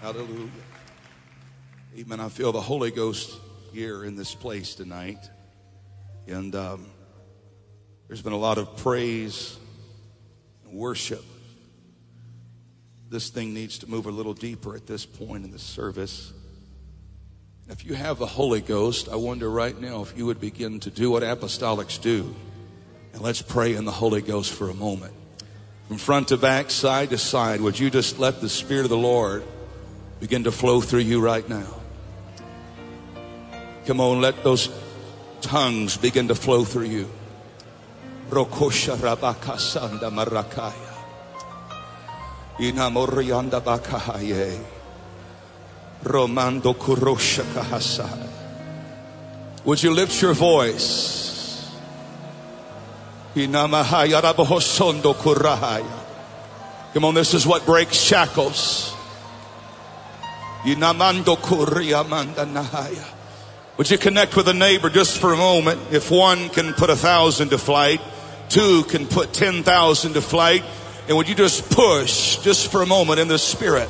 Hallelujah. Amen. I feel the Holy Ghost here in this place tonight. And um, there's been a lot of praise and worship. This thing needs to move a little deeper at this point in the service. If you have the Holy Ghost, I wonder right now if you would begin to do what apostolics do. And let's pray in the Holy Ghost for a moment. From front to back, side to side, would you just let the Spirit of the Lord begin to flow through you right now? Come on, let those tongues begin to flow through you. Rokosha rabakasanda marakaya. Inamorianda bakahaye. Romando kurosha kahasai. Would you lift your voice? Inamahaya rabahosondo kurahaya. Come on, this is what breaks shackles. Would you connect with a neighbor just for a moment? If one can put a thousand to flight, two can put ten thousand to flight, and would you just push just for a moment in the spirit?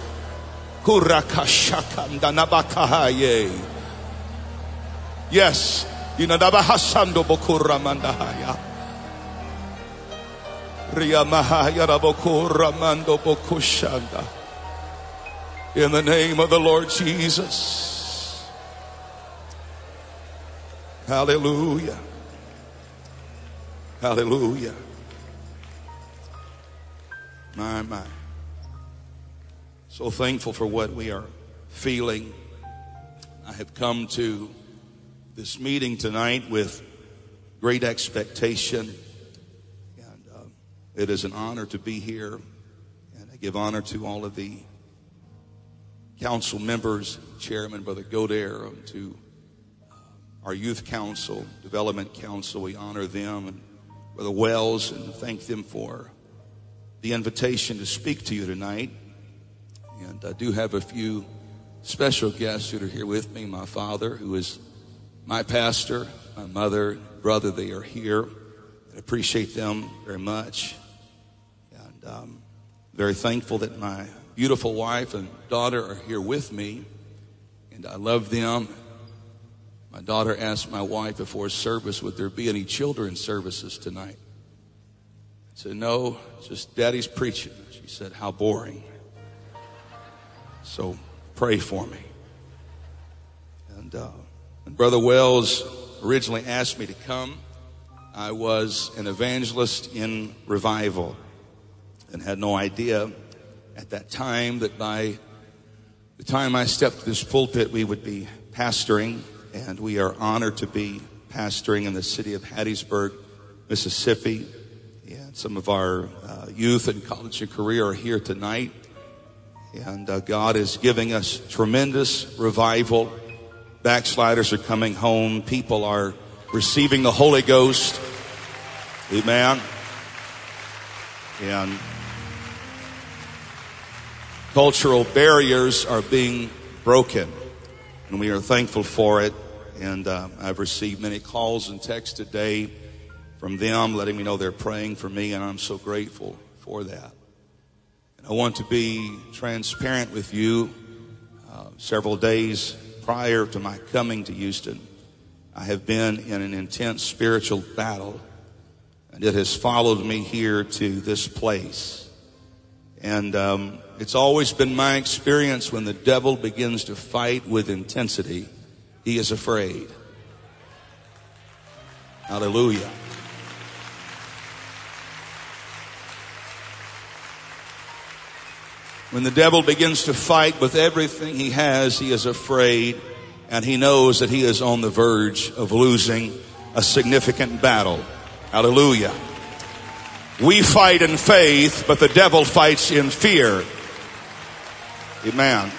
Yes. Inadabahasando bokura mandahaya. Riyamahaya rabokura mando bokushanda. In the name of the Lord Jesus. Hallelujah. Hallelujah. My, my. So thankful for what we are feeling. I have come to this meeting tonight with great expectation. And uh, it is an honor to be here. And I give honor to all of the council members, Chairman Brother Godare, and to our youth council, development council. We honor them and Brother Wells and thank them for the invitation to speak to you tonight. And I do have a few special guests that are here with me. My father, who is my pastor, my mother, brother, they are here. I appreciate them very much. And um, very thankful that my beautiful wife and daughter are here with me. And I love them my daughter asked my wife before service, would there be any children's services tonight? I said, no, just daddy's preaching. She said, how boring. So pray for me. And uh, Brother Wells originally asked me to come, I was an evangelist in revival and had no idea at that time that by the time I stepped to this pulpit, we would be pastoring and we are honored to be pastoring in the city of Hattiesburg, Mississippi. And some of our uh, youth and college and career are here tonight. And uh, God is giving us tremendous revival. Backsliders are coming home. People are receiving the Holy Ghost. Amen. And cultural barriers are being broken and we are thankful for it. And uh, I've received many calls and texts today from them letting me know they're praying for me, and I'm so grateful for that. And I want to be transparent with you. Uh, several days prior to my coming to Houston, I have been in an intense spiritual battle, and it has followed me here to this place. And um, it's always been my experience when the devil begins to fight with intensity, he is afraid. Hallelujah. When the devil begins to fight with everything he has, he is afraid and he knows that he is on the verge of losing a significant battle. Hallelujah. We fight in faith, but the devil fights in fear. Amen.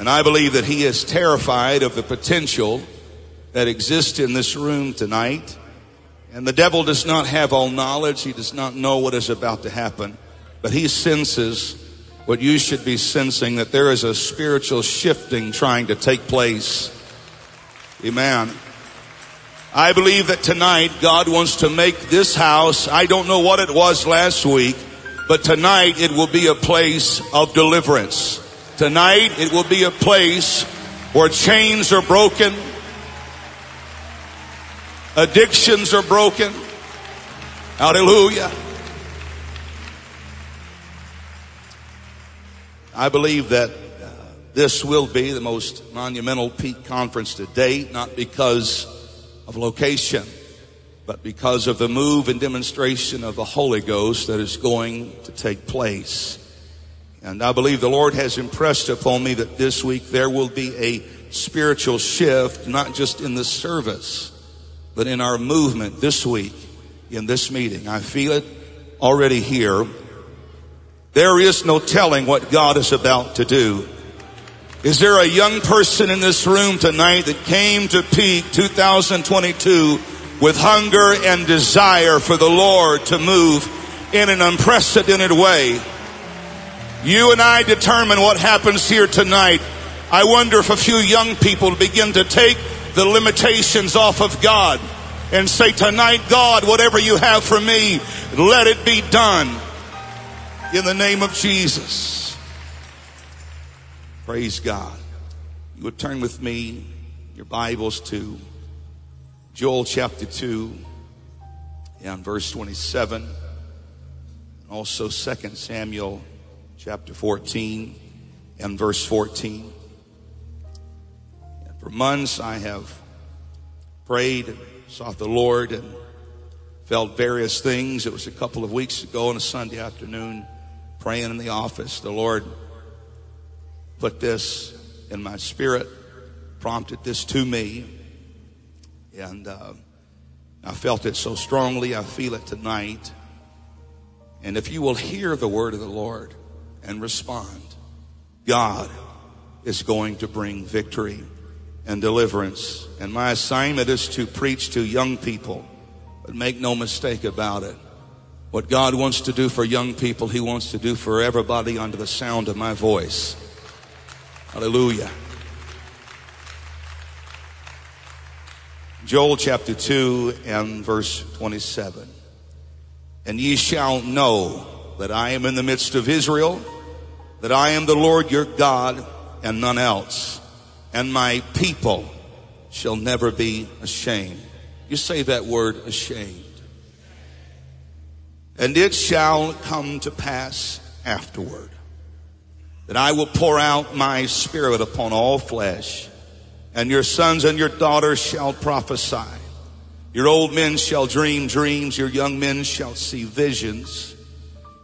And I believe that he is terrified of the potential that exists in this room tonight. And the devil does not have all knowledge. He does not know what is about to happen. But he senses what you should be sensing that there is a spiritual shifting trying to take place. Amen. I believe that tonight God wants to make this house, I don't know what it was last week, but tonight it will be a place of deliverance. Tonight it will be a place where chains are broken, addictions are broken. Hallelujah. I believe that uh, this will be the most monumental peak conference to date, not because of location, but because of the move and demonstration of the Holy Ghost that is going to take place. And I believe the Lord has impressed upon me that this week there will be a spiritual shift, not just in the service, but in our movement this week in this meeting. I feel it already here. There is no telling what God is about to do. Is there a young person in this room tonight that came to peak 2022 with hunger and desire for the Lord to move in an unprecedented way? You and I determine what happens here tonight. I wonder if a few young people begin to take the limitations off of God and say, tonight, God, whatever you have for me, let it be done in the name of Jesus. Praise God. You would turn with me your Bibles to Joel chapter 2 and verse 27. Also 2 Samuel chapter 14 and verse 14. And for months I have prayed and sought the Lord and felt various things. It was a couple of weeks ago on a Sunday afternoon praying in the office. The Lord put this in my spirit, prompted this to me, and uh, I felt it so strongly. I feel it tonight. And if you will hear the word of the Lord and respond, God is going to bring victory and deliverance. And my assignment is to preach to young people, but make no mistake about it. What God wants to do for young people, He wants to do for everybody under the sound of my voice. Hallelujah. Joel chapter 2 and verse 27. And ye shall know that I am in the midst of Israel, that I am the Lord your God and none else and my people shall never be ashamed. You say that word ashamed. And it shall come to pass afterward that I will pour out my spirit upon all flesh and your sons and your daughters shall prophesy. Your old men shall dream dreams. Your young men shall see visions.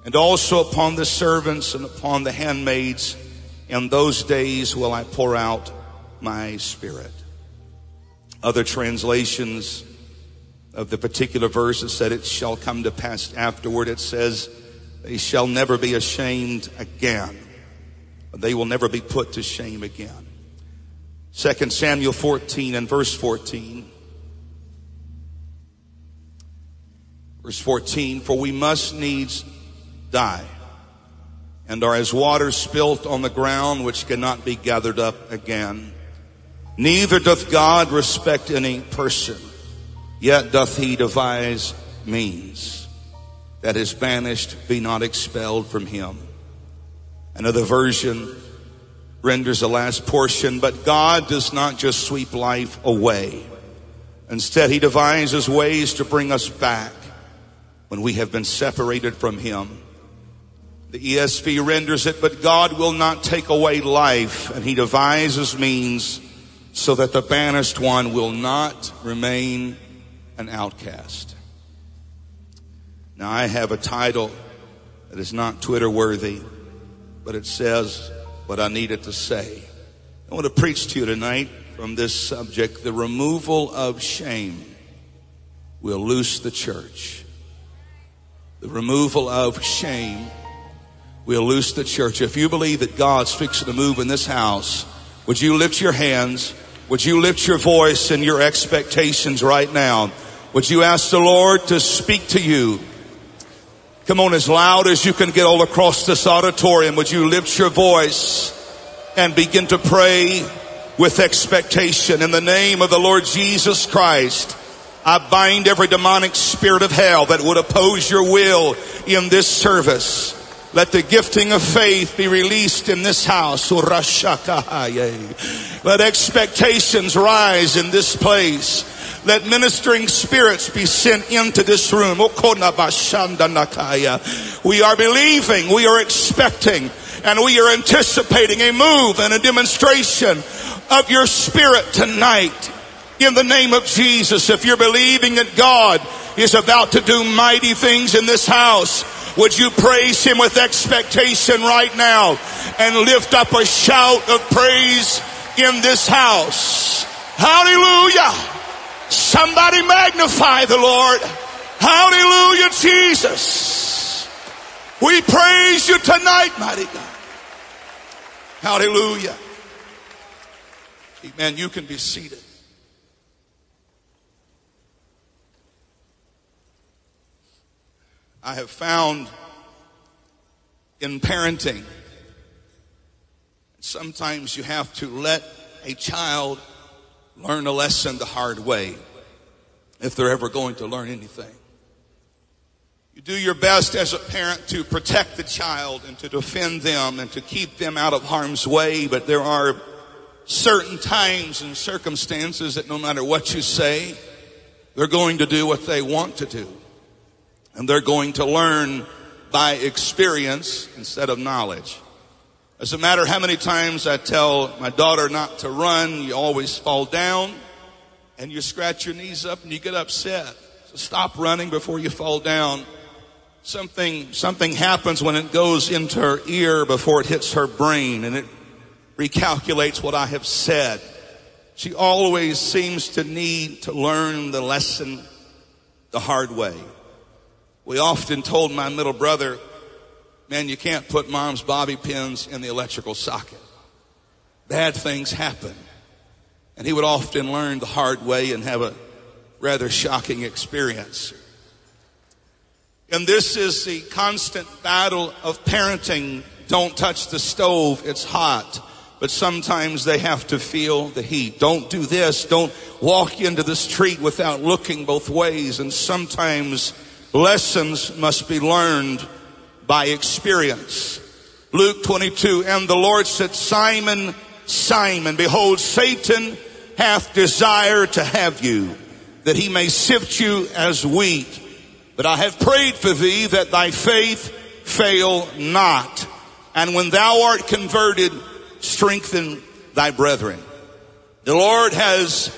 And also upon the servants and upon the handmaids in those days will I pour out my spirit. Other translations of the particular verse it said it shall come to pass afterward. It says they shall never be ashamed again. They will never be put to shame again. Second Samuel 14 and verse 14. Verse 14, for we must needs die and are as water spilt on the ground which cannot be gathered up again. Neither doth God respect any person, yet doth he devise means that his banished be not expelled from him. Another version renders the last portion, but God does not just sweep life away. Instead, he devises ways to bring us back when we have been separated from him. The ESV renders it, but God will not take away life, and he devises means so that the banished one will not remain an outcast. Now I have a title that is not Twitter worthy, but it says what I needed to say. I want to preach to you tonight from this subject, the removal of shame will loose the church. The removal of shame will loose the church. If you believe that God's fixing to move in this house, would you lift your hands would you lift your voice and your expectations right now? Would you ask the Lord to speak to you? Come on, as loud as you can get all across this auditorium. Would you lift your voice and begin to pray with expectation in the name of the Lord Jesus Christ? I bind every demonic spirit of hell that would oppose your will in this service. Let the gifting of faith be released in this house. Let expectations rise in this place. Let ministering spirits be sent into this room. We are believing, we are expecting, and we are anticipating a move and a demonstration of your spirit tonight in the name of Jesus. If you're believing that God is about to do mighty things in this house, would you praise him with expectation right now and lift up a shout of praise in this house? Hallelujah. Somebody magnify the Lord. Hallelujah, Jesus. We praise you tonight, mighty God. Hallelujah. Amen. You can be seated. I have found in parenting, sometimes you have to let a child learn a lesson the hard way if they're ever going to learn anything. You do your best as a parent to protect the child and to defend them and to keep them out of harm's way, but there are certain times and circumstances that no matter what you say, they're going to do what they want to do. And they're going to learn by experience instead of knowledge. Doesn't matter how many times I tell my daughter not to run, you always fall down and you scratch your knees up and you get upset. So stop running before you fall down. Something, something happens when it goes into her ear before it hits her brain and it recalculates what I have said. She always seems to need to learn the lesson the hard way. We often told my middle brother, man, you can't put mom's bobby pins in the electrical socket. Bad things happen. And he would often learn the hard way and have a rather shocking experience. And this is the constant battle of parenting. Don't touch the stove. It's hot. But sometimes they have to feel the heat. Don't do this. Don't walk into the street without looking both ways. And sometimes Lessons must be learned by experience. Luke 22, and the Lord said, Simon, Simon, behold, Satan hath desired to have you, that he may sift you as wheat. But I have prayed for thee that thy faith fail not. And when thou art converted, strengthen thy brethren. The Lord has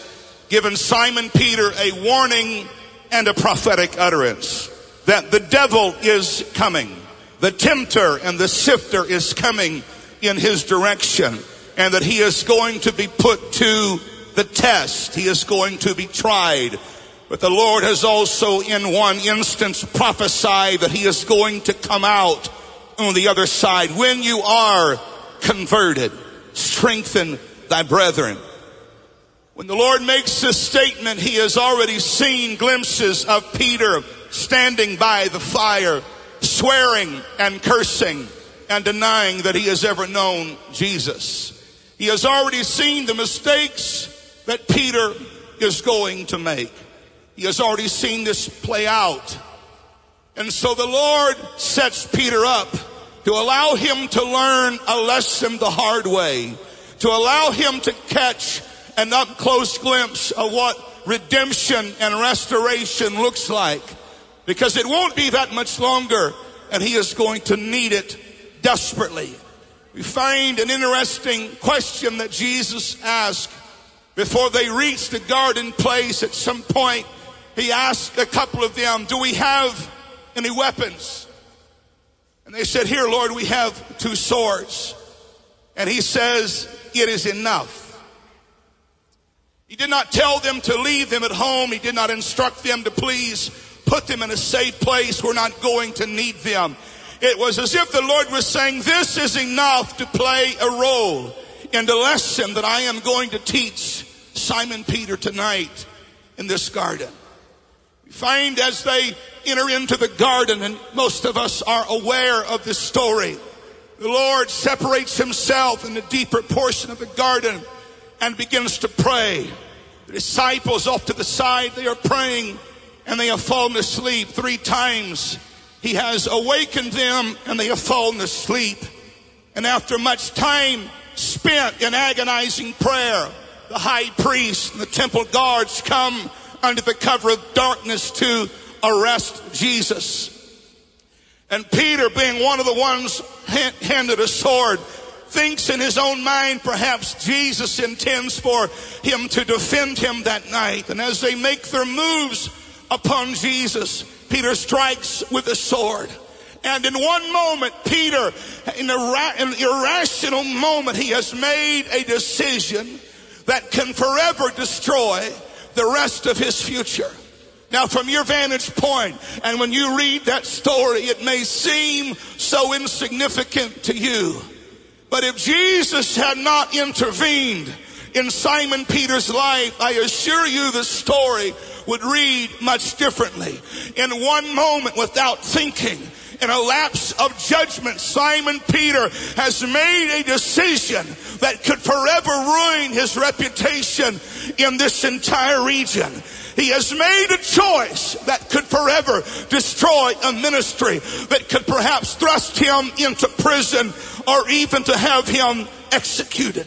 given Simon Peter a warning and a prophetic utterance that the devil is coming. The tempter and the sifter is coming in his direction and that he is going to be put to the test. He is going to be tried. But the Lord has also in one instance prophesied that he is going to come out on the other side. When you are converted, strengthen thy brethren. When the Lord makes this statement, he has already seen glimpses of Peter standing by the fire, swearing and cursing and denying that he has ever known Jesus. He has already seen the mistakes that Peter is going to make. He has already seen this play out. And so the Lord sets Peter up to allow him to learn a lesson the hard way, to allow him to catch an up close glimpse of what redemption and restoration looks like. Because it won't be that much longer and he is going to need it desperately. We find an interesting question that Jesus asked before they reached the garden place at some point. He asked a couple of them, do we have any weapons? And they said, here, Lord, we have two swords. And he says, it is enough. He did not tell them to leave them at home. He did not instruct them to please put them in a safe place. We're not going to need them. It was as if the Lord was saying, this is enough to play a role in the lesson that I am going to teach Simon Peter tonight in this garden. We find as they enter into the garden, and most of us are aware of this story, the Lord separates himself in the deeper portion of the garden and begins to pray. The disciples off to the side, they are praying and they have fallen asleep three times. he has awakened them and they have fallen asleep. And after much time spent in agonizing prayer, the high priest and the temple guards come under the cover of darkness to arrest Jesus. And Peter, being one of the ones handed a sword, thinks in his own mind perhaps Jesus intends for him to defend him that night. And as they make their moves upon Jesus, Peter strikes with a sword. And in one moment, Peter, in an irrational moment, he has made a decision that can forever destroy the rest of his future. Now, from your vantage point, and when you read that story, it may seem so insignificant to you. But if Jesus had not intervened in Simon Peter's life, I assure you the story would read much differently. In one moment, without thinking, in a lapse of judgment, Simon Peter has made a decision that could forever ruin his reputation in this entire region. He has made a choice that could forever destroy a ministry that could perhaps thrust him into prison or even to have him executed.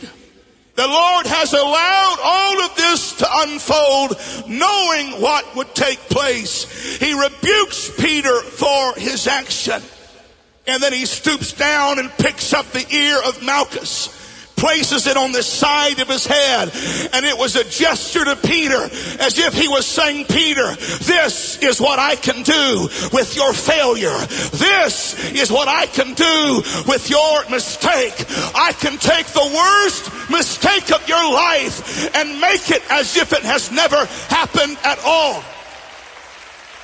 The Lord has allowed all of this to unfold knowing what would take place. He rebukes Peter for his action. And then he stoops down and picks up the ear of Malchus places it on the side of his head. And it was a gesture to Peter as if he was saying, Peter, this is what I can do with your failure. This is what I can do with your mistake. I can take the worst mistake of your life and make it as if it has never happened at all.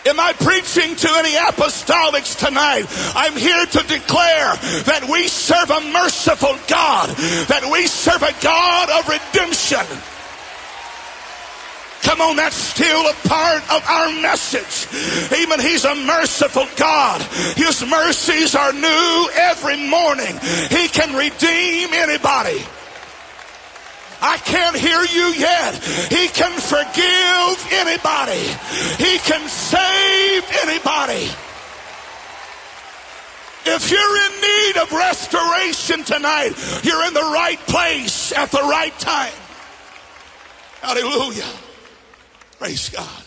Am I preaching to any apostolics tonight? I'm here to declare that we serve a merciful God, that we serve a God of redemption. Come on, that's still a part of our message. Even He's a merciful God. His mercies are new every morning. He can redeem anybody. I can't hear you yet. He can forgive anybody. He can save anybody. If you're in need of restoration tonight, you're in the right place at the right time. Hallelujah. Praise God.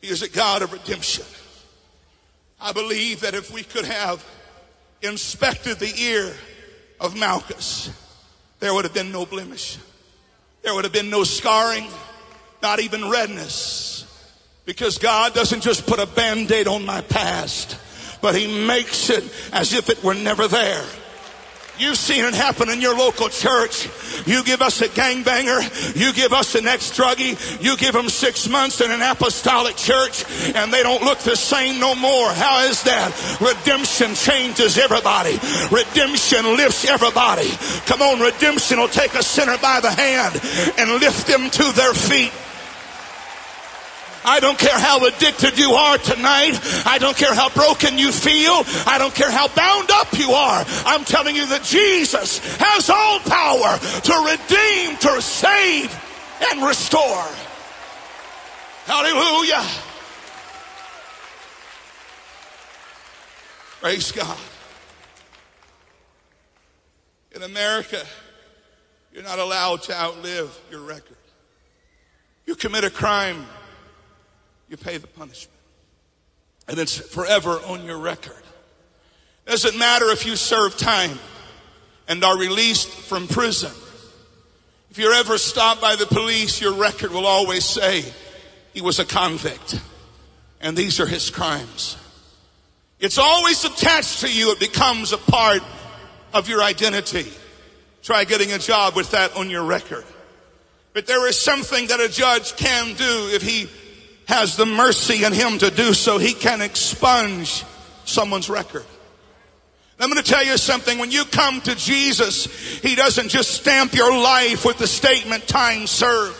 He is a God of redemption. I believe that if we could have inspected the ear of Malchus, there would have been no blemish. There would have been no scarring, not even redness. Because God doesn't just put a band-aid on my past, but He makes it as if it were never there. You've seen it happen in your local church. You give us a gangbanger. You give us an ex-druggie. You give them six months in an apostolic church and they don't look the same no more. How is that? Redemption changes everybody. Redemption lifts everybody. Come on, redemption will take a sinner by the hand and lift them to their feet. I don't care how addicted you are tonight. I don't care how broken you feel. I don't care how bound up you are. I'm telling you that Jesus has all power to redeem, to save, and restore. Hallelujah. Praise God. In America, you're not allowed to outlive your record. You commit a crime, you pay the punishment. And it's forever on your record. Doesn't matter if you serve time and are released from prison. If you're ever stopped by the police, your record will always say he was a convict and these are his crimes. It's always attached to you. It becomes a part of your identity. Try getting a job with that on your record. But there is something that a judge can do if he has the mercy in him to do so, he can expunge someone's record. I'm going to tell you something. When you come to Jesus, He doesn't just stamp your life with the statement time served.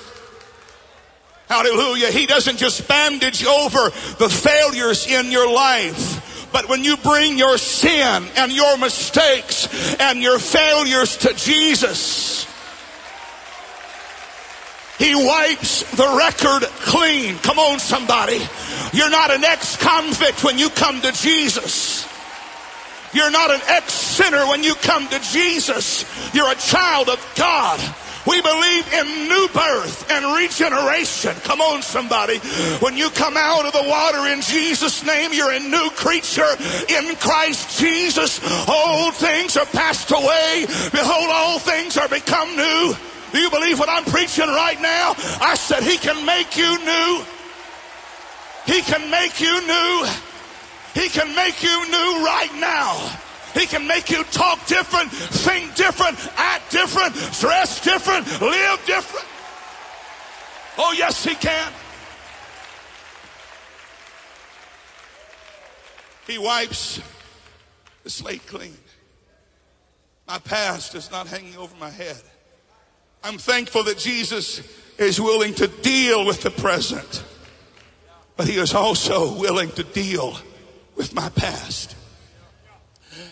Hallelujah. He doesn't just bandage over the failures in your life. But when you bring your sin and your mistakes and your failures to Jesus, He wipes the record clean. Come on, somebody. You're not an ex-convict when you come to Jesus. You're not an ex-sinner when you come to Jesus. You're a child of God. We believe in new birth and regeneration. Come on, somebody. When you come out of the water in Jesus' name, you're a new creature in Christ Jesus. Old things are passed away. Behold, all things are become new. Do you believe what I'm preaching right now? I said, He can make you new. He can make you new. He can make you new right now. He can make you talk different, think different, act different, dress different, live different. Oh, yes, He can. He wipes the slate clean. My past is not hanging over my head. I'm thankful that Jesus is willing to deal with the present, but he is also willing to deal with my past.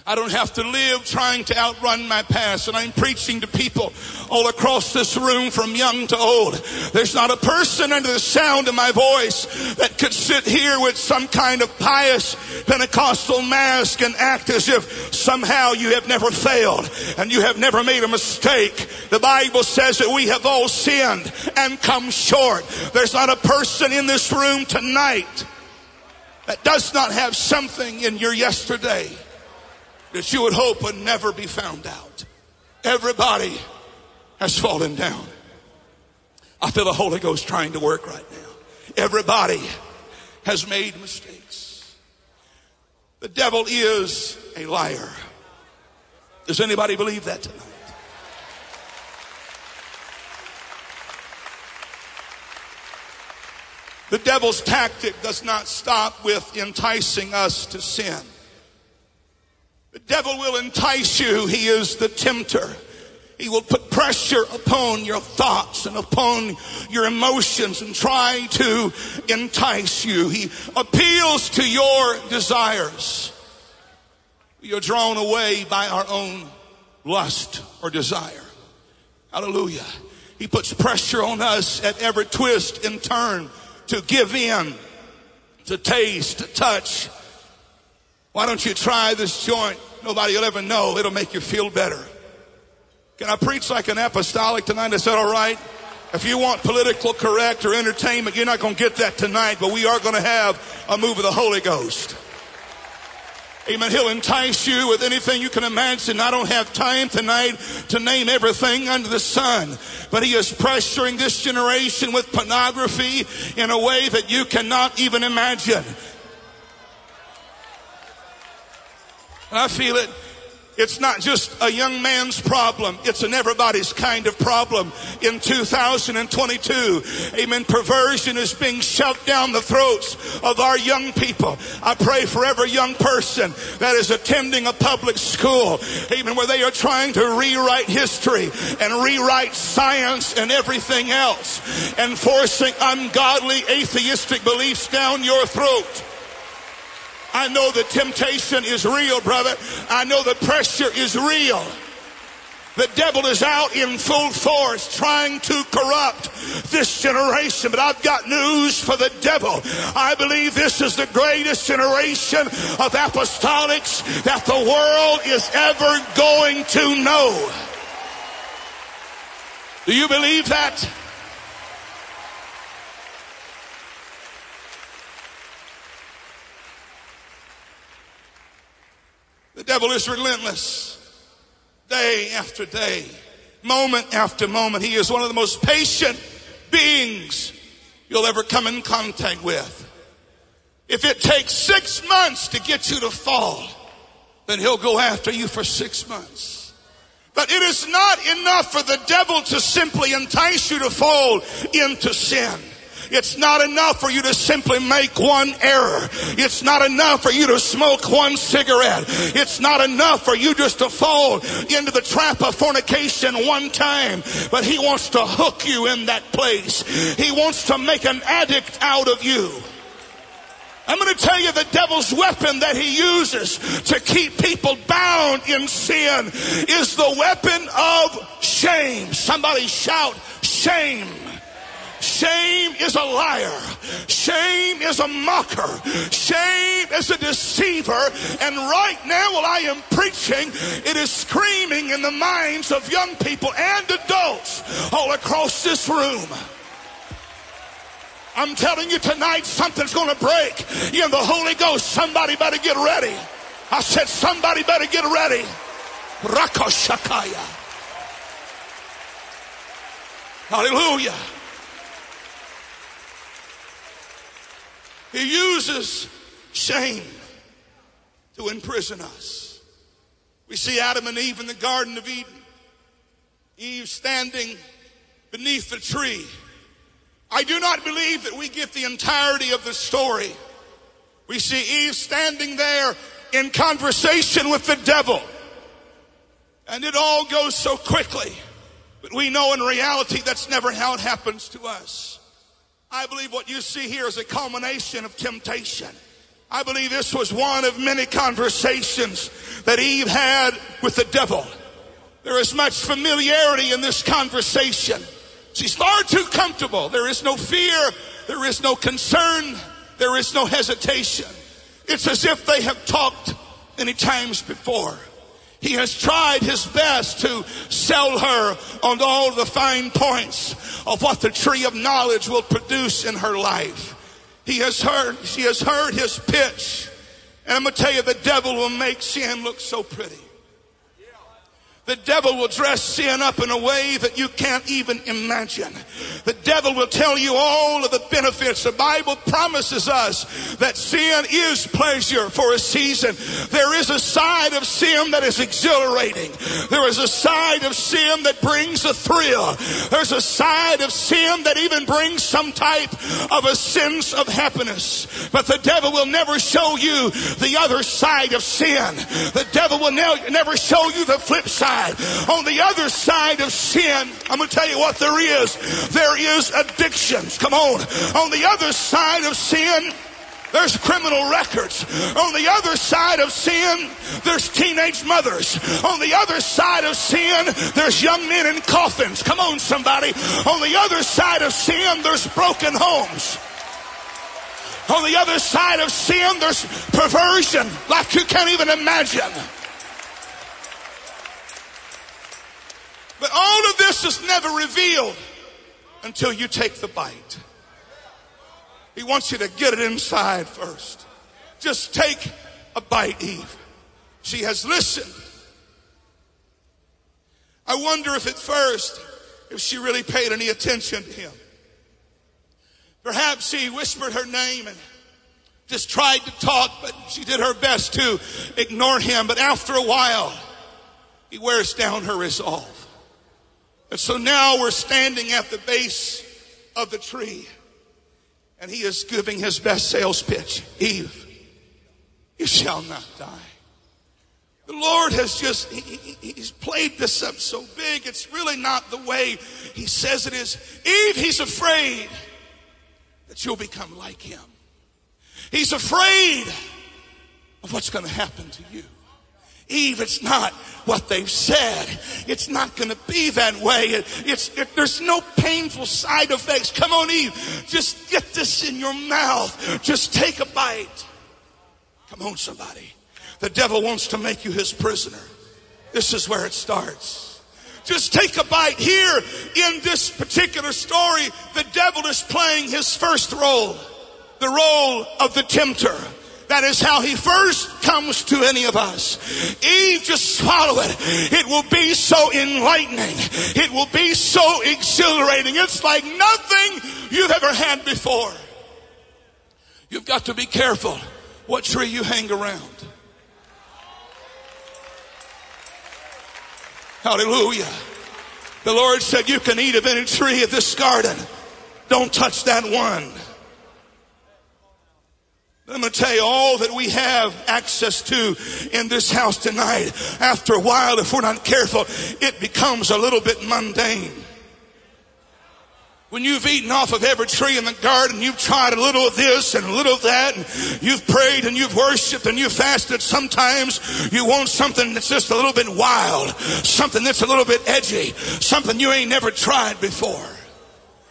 I don't have to live trying to outrun my past. And I'm preaching to people all across this room from young to old. There's not a person under the sound of my voice that could sit here with some kind of pious Pentecostal mask and act as if somehow you have never failed and you have never made a mistake. The Bible says that we have all sinned and come short. There's not a person in this room tonight that does not have something in your yesterday that you would hope would never be found out. Everybody has fallen down. I feel the Holy Ghost trying to work right now. Everybody has made mistakes. The devil is a liar. Does anybody believe that tonight? The devil's tactic does not stop with enticing us to sin. The devil will entice you. He is the tempter. He will put pressure upon your thoughts and upon your emotions and try to entice you. He appeals to your desires. You're drawn away by our own lust or desire. Hallelujah. He puts pressure on us at every twist and turn to give in, to taste, to touch, why don't you try this joint? Nobody will ever know. It'll make you feel better. Can I preach like an apostolic tonight? I said, all right? If you want political correct or entertainment, you're not going to get that tonight, but we are going to have a move of the Holy Ghost. Amen. He'll entice you with anything you can imagine. I don't have time tonight to name everything under the sun, but he is pressuring this generation with pornography in a way that you cannot even imagine. And I feel it. It's not just a young man's problem. It's an everybody's kind of problem in 2022. Amen. Perversion is being shoved down the throats of our young people. I pray for every young person that is attending a public school. Amen. Where they are trying to rewrite history and rewrite science and everything else and forcing ungodly atheistic beliefs down your throat. I know the temptation is real, brother. I know the pressure is real. The devil is out in full force trying to corrupt this generation. But I've got news for the devil. I believe this is the greatest generation of apostolics that the world is ever going to know. Do you believe that? The devil is relentless. Day after day, moment after moment. He is one of the most patient beings you'll ever come in contact with. If it takes six months to get you to fall, then he'll go after you for six months. But it is not enough for the devil to simply entice you to fall into sin. It's not enough for you to simply make one error. It's not enough for you to smoke one cigarette. It's not enough for you just to fall into the trap of fornication one time. But he wants to hook you in that place. He wants to make an addict out of you. I'm going to tell you the devil's weapon that he uses to keep people bound in sin is the weapon of shame. Somebody shout shame. Shame is a liar. Shame is a mocker. Shame is a deceiver. And right now, while I am preaching, it is screaming in the minds of young people and adults all across this room. I'm telling you tonight, something's going to break in the Holy Ghost. Somebody better get ready. I said, somebody better get ready. Rakoshakaya. Hallelujah. He uses shame to imprison us. We see Adam and Eve in the Garden of Eden. Eve standing beneath the tree. I do not believe that we get the entirety of the story. We see Eve standing there in conversation with the devil. And it all goes so quickly. But we know in reality that's never how it happens to us. I believe what you see here is a culmination of temptation. I believe this was one of many conversations that Eve had with the devil. There is much familiarity in this conversation. She's far too comfortable. There is no fear. There is no concern. There is no hesitation. It's as if they have talked many times before. He has tried his best to sell her on all the fine points of what the tree of knowledge will produce in her life. He has heard, she has heard his pitch. And I'm going to tell you, the devil will make sin look so pretty. The devil will dress sin up in a way that you can't even imagine. The devil will tell you all of the benefits. The Bible promises us that sin is pleasure for a season. There is a side of sin that is exhilarating. There is a side of sin that brings a thrill. There's a side of sin that even brings some type of a sense of happiness. But the devil will never show you the other side of sin. The devil will never show you the flip side side. On the other side of sin, I'm going to tell you what there is. There is addictions. Come on. On the other side of sin, there's criminal records. On the other side of sin, there's teenage mothers. On the other side of sin, there's young men in coffins. Come on, somebody. On the other side of sin, there's broken homes. On the other side of sin, there's perversion like you can't even imagine. But all of this is never revealed until you take the bite. He wants you to get it inside first. Just take a bite, Eve. She has listened. I wonder if at first, if she really paid any attention to him. Perhaps she whispered her name and just tried to talk, but she did her best to ignore him. But after a while, he wears down her resolve. And so now we're standing at the base of the tree. And he is giving his best sales pitch. Eve, you shall not die. The Lord has just, he, he's played this up so big. It's really not the way he says it is. Eve, he's afraid that you'll become like him. He's afraid of what's going to happen to you. Eve, it's not what they've said. It's not going to be that way. It, it's, it, there's no painful side effects. Come on, Eve. Just get this in your mouth. Just take a bite. Come on, somebody. The devil wants to make you his prisoner. This is where it starts. Just take a bite. Here in this particular story, the devil is playing his first role. The role of the tempter. That is how he first comes to any of us. Eve, just swallow it. It will be so enlightening. It will be so exhilarating. It's like nothing you've ever had before. You've got to be careful what tree you hang around. Hallelujah. The Lord said, You can eat of any tree of this garden. Don't touch that one. Tell all that we have access to in this house tonight. After a while, if we're not careful, it becomes a little bit mundane. When you've eaten off of every tree in the garden, you've tried a little of this and a little of that, and you've prayed and you've worshiped and you've fasted. Sometimes you want something that's just a little bit wild, something that's a little bit edgy, something you ain't never tried before.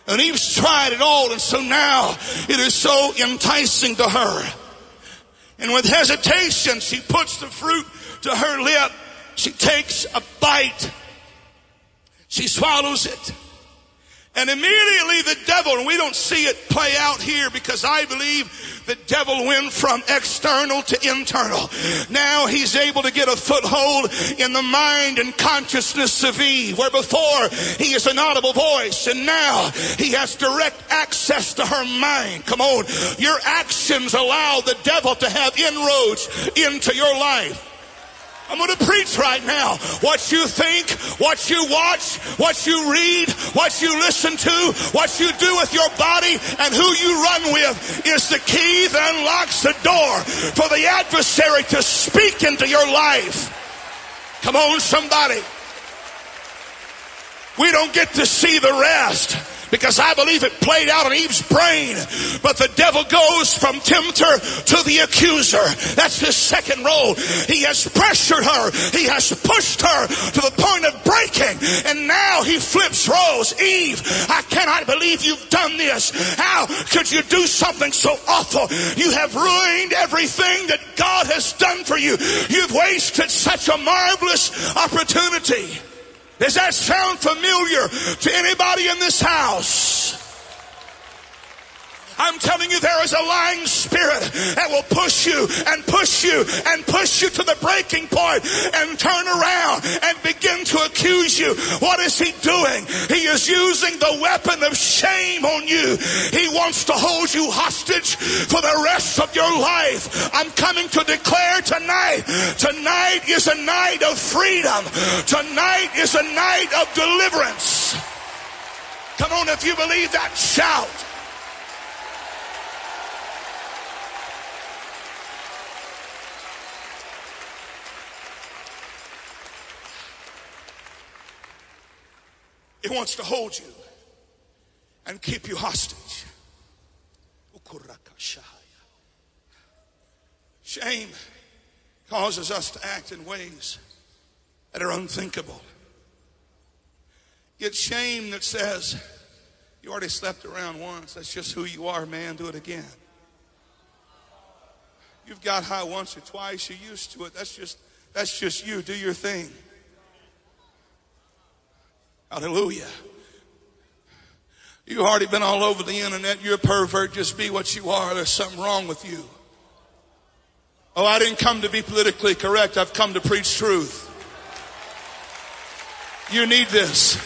And Eve's tried it all, and so now it is so enticing to her. And with hesitation, she puts the fruit to her lip. She takes a bite. She swallows it. And immediately the devil, and we don't see it play out here because I believe the devil went from external to internal. Now he's able to get a foothold in the mind and consciousness of Eve, where before he is an audible voice, and now he has direct access to her mind. Come on. Your actions allow the devil to have inroads into your life. I'm going to preach right now. What you think, what you watch, what you read, what you listen to, what you do with your body, and who you run with is the key that unlocks the door for the adversary to speak into your life. Come on, somebody. We don't get to see the rest because I believe it played out in Eve's brain. But the devil goes from tempter to the accuser. That's his second role. He has pressured her. He has pushed her to the point of breaking. And now he flips roles. Eve, I cannot believe you've done this. How could you do something so awful? You have ruined everything that God has done for you. You've wasted such a marvelous opportunity. Does that sound familiar to anybody in this house? I'm telling you, there is a lying spirit that will push you and push you and push you to the breaking point and turn around and begin to accuse you. What is he doing? He is using the weapon of shame on you. He wants to hold you hostage for the rest of your life. I'm coming to declare tonight, tonight is a night of freedom. Tonight is a night of deliverance. Come on, if you believe that, shout. It wants to hold you and keep you hostage. Shame causes us to act in ways that are unthinkable. It's shame that says, you already slept around once. That's just who you are, man. Do it again. You've got high once or twice. You're used to it. That's just, that's just you. Do your thing. Hallelujah. You've already been all over the internet. You're a pervert. Just be what you are. There's something wrong with you. Oh, I didn't come to be politically correct. I've come to preach truth. You need this.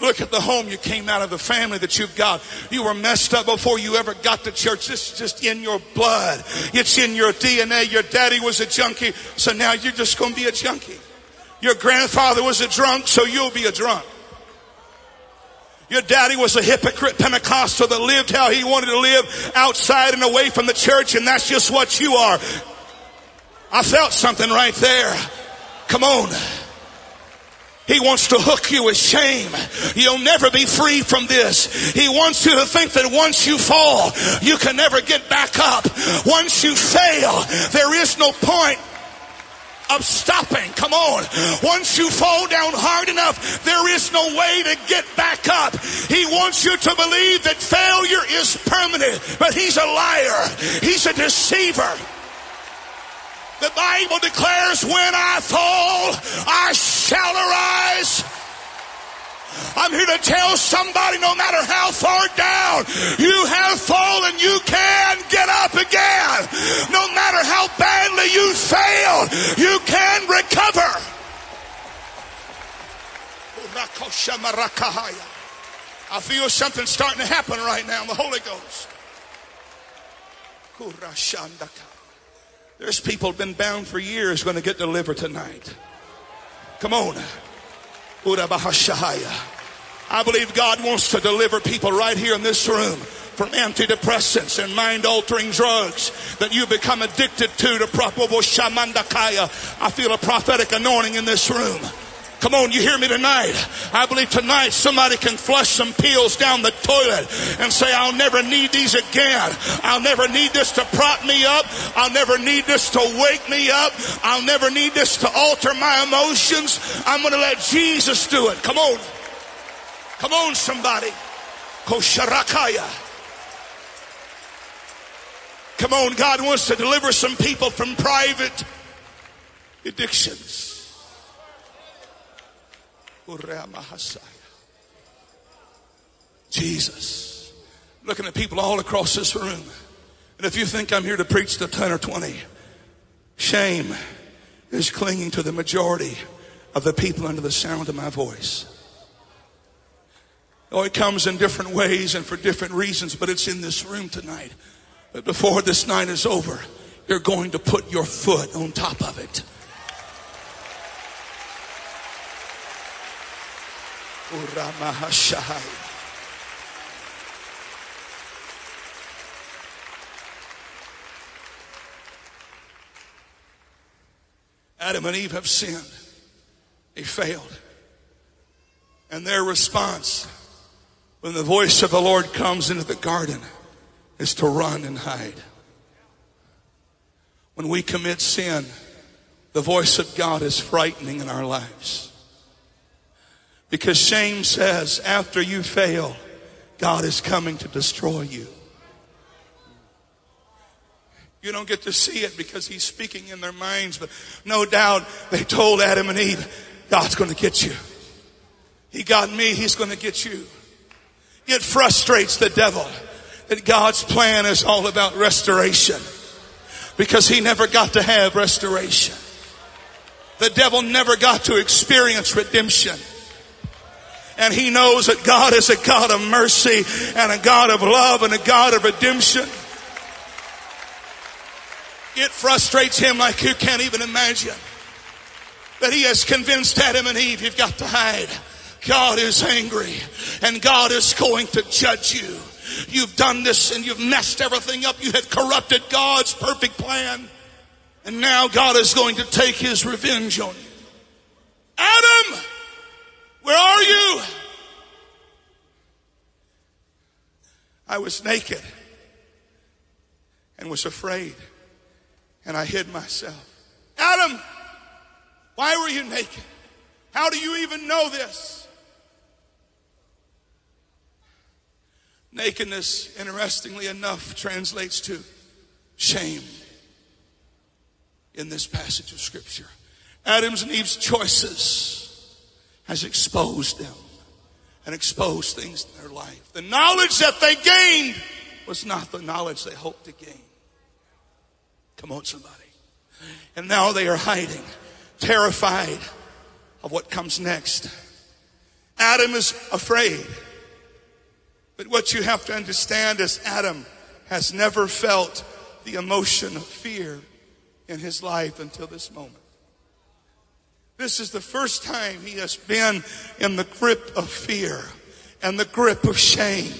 Look at the home you came out of, the family that you've got. You were messed up before you ever got to church. This is just in your blood. It's in your DNA. Your daddy was a junkie, so now you're just going to be a junkie. Your grandfather was a drunk, so you'll be a drunk. Your daddy was a hypocrite Pentecostal that lived how he wanted to live outside and away from the church, and that's just what you are. I felt something right there. Come on. He wants to hook you with shame. You'll never be free from this. He wants you to think that once you fall, you can never get back up. Once you fail, there is no point of stopping. Come on. Once you fall down hard enough, there is no way to get back up. He wants you to believe that failure is permanent, but he's a liar. He's a deceiver. The Bible declares, when I fall, I shall arise. I'm here to tell somebody no matter how far down you have fallen, you can get up again. No matter how badly you failed, you can recover. I feel something starting to happen right now in the Holy Ghost. There's people been bound for years going to get delivered tonight. Come on. I believe God wants to deliver people right here in this room from antidepressants and mind altering drugs that you become addicted to to I feel a prophetic anointing in this room. Come on, you hear me tonight? I believe tonight somebody can flush some pills down the toilet and say, I'll never need these again. I'll never need this to prop me up. I'll never need this to wake me up. I'll never need this to alter my emotions. I'm going to let Jesus do it. Come on. Come on, somebody. Kosharakaya. Come on, God wants to deliver some people from private addictions. Jesus. Looking at people all across this room. And if you think I'm here to preach to 10 or 20, shame is clinging to the majority of the people under the sound of my voice. Oh, it comes in different ways and for different reasons, but it's in this room tonight. But before this night is over, you're going to put your foot on top of it. Adam and Eve have sinned. They failed. And their response when the voice of the Lord comes into the garden is to run and hide. When we commit sin, the voice of God is frightening in our lives. Because shame says after you fail, God is coming to destroy you. You don't get to see it because he's speaking in their minds, but no doubt they told Adam and Eve, God's going to get you. He got me, he's going to get you. It frustrates the devil that God's plan is all about restoration because he never got to have restoration. The devil never got to experience redemption and he knows that God is a God of mercy and a God of love and a God of redemption. It frustrates him like you can't even imagine. That he has convinced Adam and Eve, you've got to hide. God is angry and God is going to judge you. You've done this and you've messed everything up. You have corrupted God's perfect plan. And now God is going to take his revenge on you. Adam! Where are you? I was naked and was afraid and I hid myself. Adam, why were you naked? How do you even know this? Nakedness, interestingly enough, translates to shame in this passage of scripture. Adam's and Eve's choices has exposed them and exposed things in their life. The knowledge that they gained was not the knowledge they hoped to gain. Come on, somebody. And now they are hiding, terrified of what comes next. Adam is afraid. But what you have to understand is Adam has never felt the emotion of fear in his life until this moment. This is the first time he has been in the grip of fear and the grip of shame.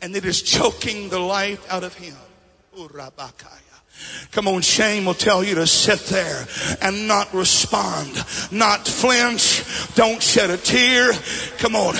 And it is choking the life out of him. Come on, shame will tell you to sit there and not respond, not flinch, don't shed a tear. Come on,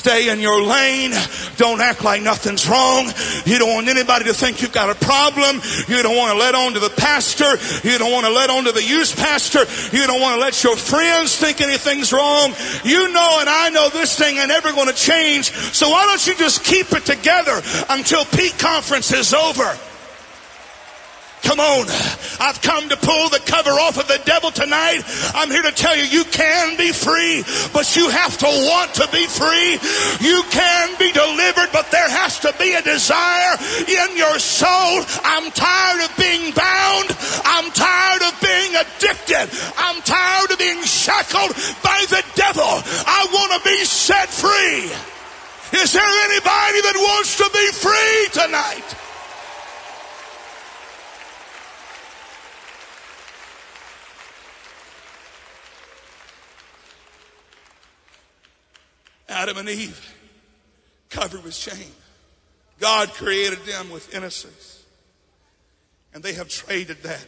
stay in your lane, don't act like nothing's wrong. You don't want anybody to think you've got a problem. You don't want to let on to the pastor. You don't want to let on to the youth pastor. You don't want to let your friends think anything's wrong. You know and I know this thing ain't ever going to change. So why don't you just keep it together until peak conference is over? Come on. I've come to pull the cover off of the devil tonight. I'm here to tell you, you can be free, but you have to want to be free. You can be delivered, but there has to be a desire in your soul. I'm tired of being bound. I'm tired of being addicted. I'm tired of being shackled by the devil. I want to be set free. Is there anybody that wants to be free tonight? Adam and Eve, covered with shame. God created them with innocence. And they have traded that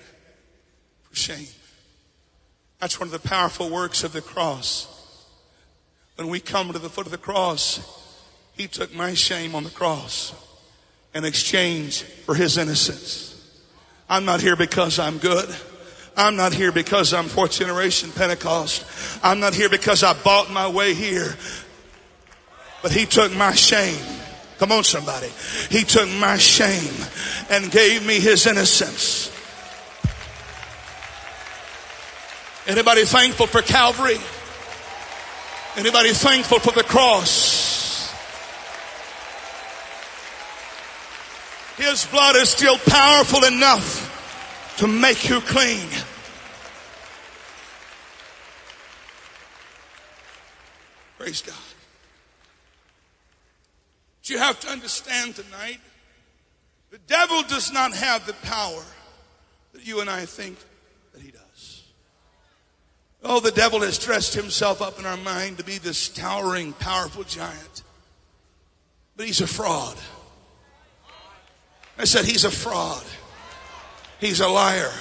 for shame. That's one of the powerful works of the cross. When we come to the foot of the cross, He took my shame on the cross in exchange for His innocence. I'm not here because I'm good. I'm not here because I'm fourth generation Pentecost. I'm not here because I bought my way here. But He took my shame. Come on somebody. He took my shame and gave me His innocence. Anybody thankful for Calvary? Anybody thankful for the cross? His blood is still powerful enough to make you clean. Praise God. But you have to understand tonight, the devil does not have the power that you and I think that he does. Oh, the devil has dressed himself up in our mind to be this towering, powerful giant. But he's a fraud. I said, he's a fraud. He's a liar.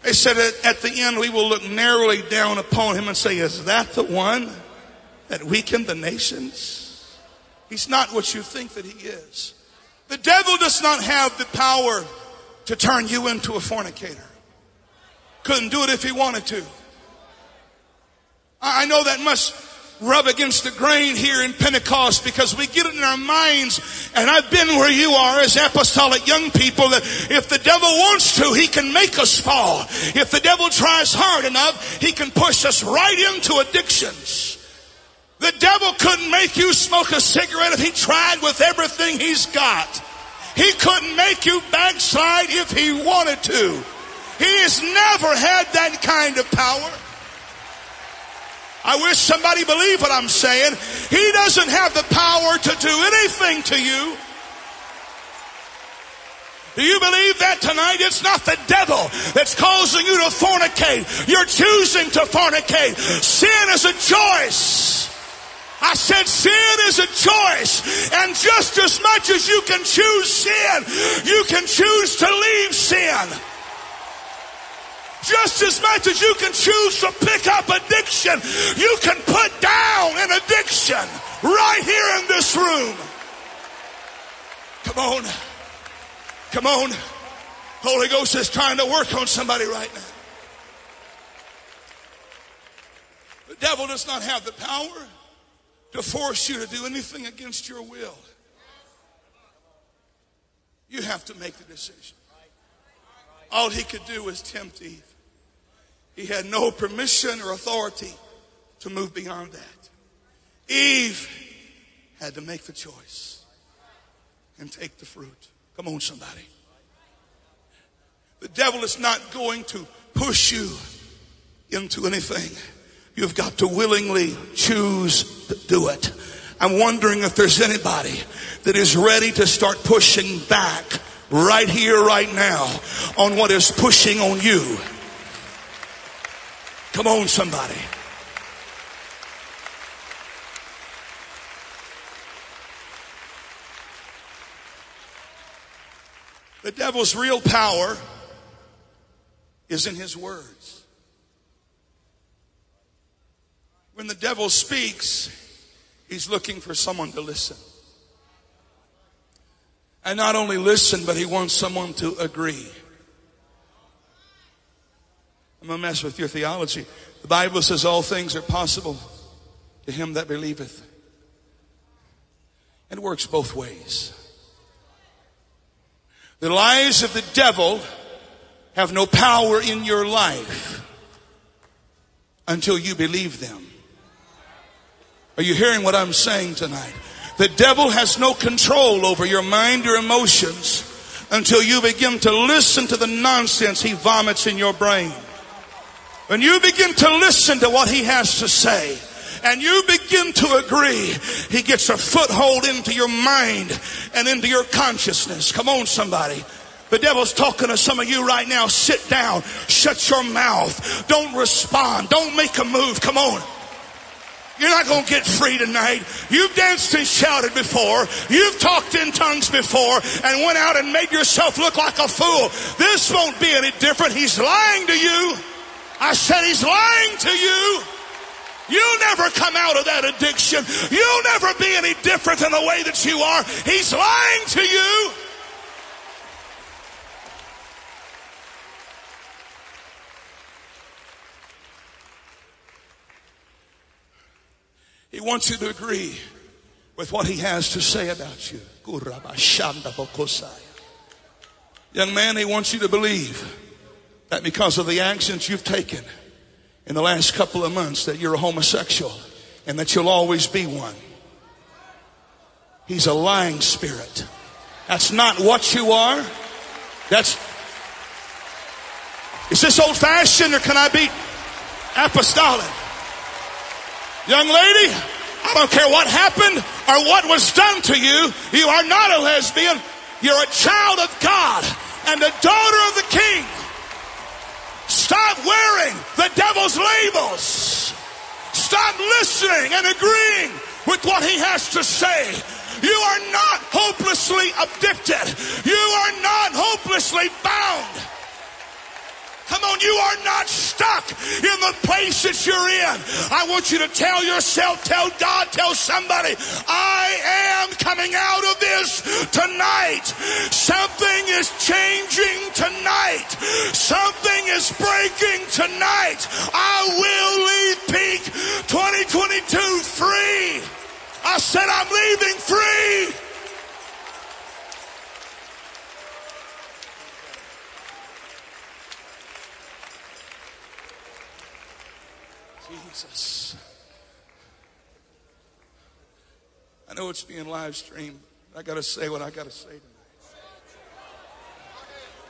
They said at the end we will look narrowly down upon him and say, is that the one that weakened the nations? He's not what you think that he is. The devil does not have the power to turn you into a fornicator. Couldn't do it if he wanted to. I know that must rub against the grain here in Pentecost because we get it in our minds, and I've been where you are as apostolic young people, that if the devil wants to, he can make us fall. If the devil tries hard enough, he can push us right into addictions. The devil couldn't make you smoke a cigarette if he tried with everything he's got. He couldn't make you backslide if he wanted to. He has never had that kind of power. I wish somebody believed what I'm saying. He doesn't have the power to do anything to you. Do you believe that tonight? It's not the devil that's causing you to fornicate. You're choosing to fornicate. Sin is a choice. I said sin is a choice. And just as much as you can choose sin, you can choose to leave sin. Just as much as you can choose to pick up addiction, you can put down an addiction right here in this room. Come on. Come on. Holy Ghost is trying to work on somebody right now. The devil does not have the power to force you to do anything against your will. You have to make the decision. All he could do was tempt Eve. He had no permission or authority to move beyond that. Eve had to make the choice and take the fruit. Come on, somebody. The devil is not going to push you into anything. You've got to willingly choose to do it. I'm wondering if there's anybody that is ready to start pushing back right here, right now on what is pushing on you. Come on, somebody. The devil's real power is in his words. When the devil speaks, he's looking for someone to listen. And not only listen, but he wants someone to agree. I'm going to mess with your theology. The Bible says all things are possible to him that believeth. It works both ways. The lies of the devil have no power in your life until you believe them. Are you hearing what I'm saying tonight? The devil has no control over your mind your emotions until you begin to listen to the nonsense he vomits in your brain. When you begin to listen to what he has to say, and you begin to agree, he gets a foothold into your mind and into your consciousness. Come on, somebody. The devil's talking to some of you right now. Sit down. Shut your mouth. Don't respond. Don't make a move. Come on. You're not going to get free tonight. You've danced and shouted before. You've talked in tongues before and went out and made yourself look like a fool. This won't be any different. He's lying to you. I said he's lying to you. You'll never come out of that addiction. You'll never be any different than the way that you are. He's lying to you. He wants you to agree with what he has to say about you. Young man, he wants you to believe that because of the actions you've taken in the last couple of months that you're a homosexual and that you'll always be one. He's a lying spirit. That's not what you are. That's. Is this old fashioned or can I be apostolic? Young lady, I don't care what happened or what was done to you. You are not a lesbian. You're a child of God and a daughter of the King. Stop wearing the devil's labels. Stop listening and agreeing with what he has to say. You are not hopelessly addicted. You are not hopelessly bound. Come on, you are not stuck in the place that you're in. I want you to tell yourself, tell God, tell somebody, I am coming out of this tonight. Something is changing tonight. Something is breaking tonight. I will leave Peak 2022 free. I said I'm leaving free. Jesus. I know it's being live streamed. I got to say what I got to say tonight.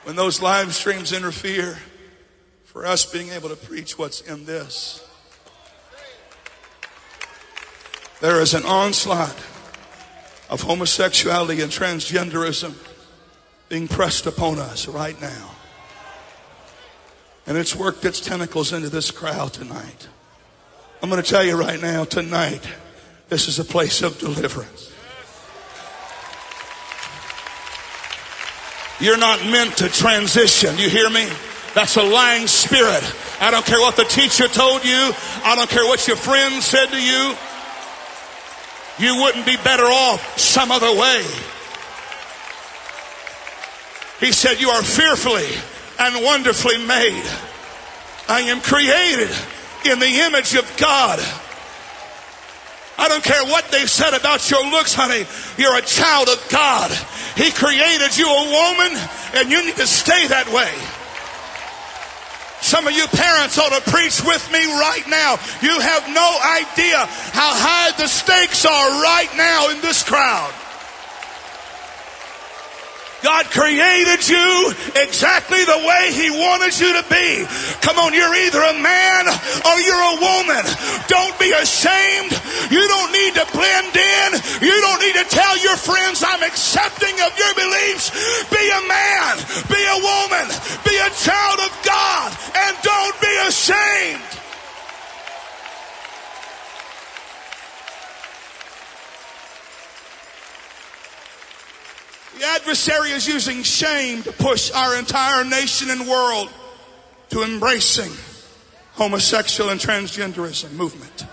When those live streams interfere for us being able to preach what's in this, there is an onslaught of homosexuality and transgenderism being pressed upon us right now. And it's worked its tentacles into this crowd tonight. I'm going to tell you right now, tonight, this is a place of deliverance. You're not meant to transition. You hear me? That's a lying spirit. I don't care what the teacher told you. I don't care what your friends said to you. You wouldn't be better off some other way. He said, You are fearfully and wonderfully made. I am created in the image of God. I don't care what they've said about your looks, honey. You're a child of God. He created you a woman and you need to stay that way. Some of you parents ought to preach with me right now. You have no idea how high the stakes are right now in this crowd. God created you exactly the way He wanted you to be. Come on, you're either a man or you're a woman. Don't be ashamed. You don't need to blend in. You don't need to tell your friends, I'm accepting of your beliefs. Be a man, be a woman, be a child of God, and don't be ashamed. The adversary is using shame to push our entire nation and world to embracing homosexual and transgenderism movement.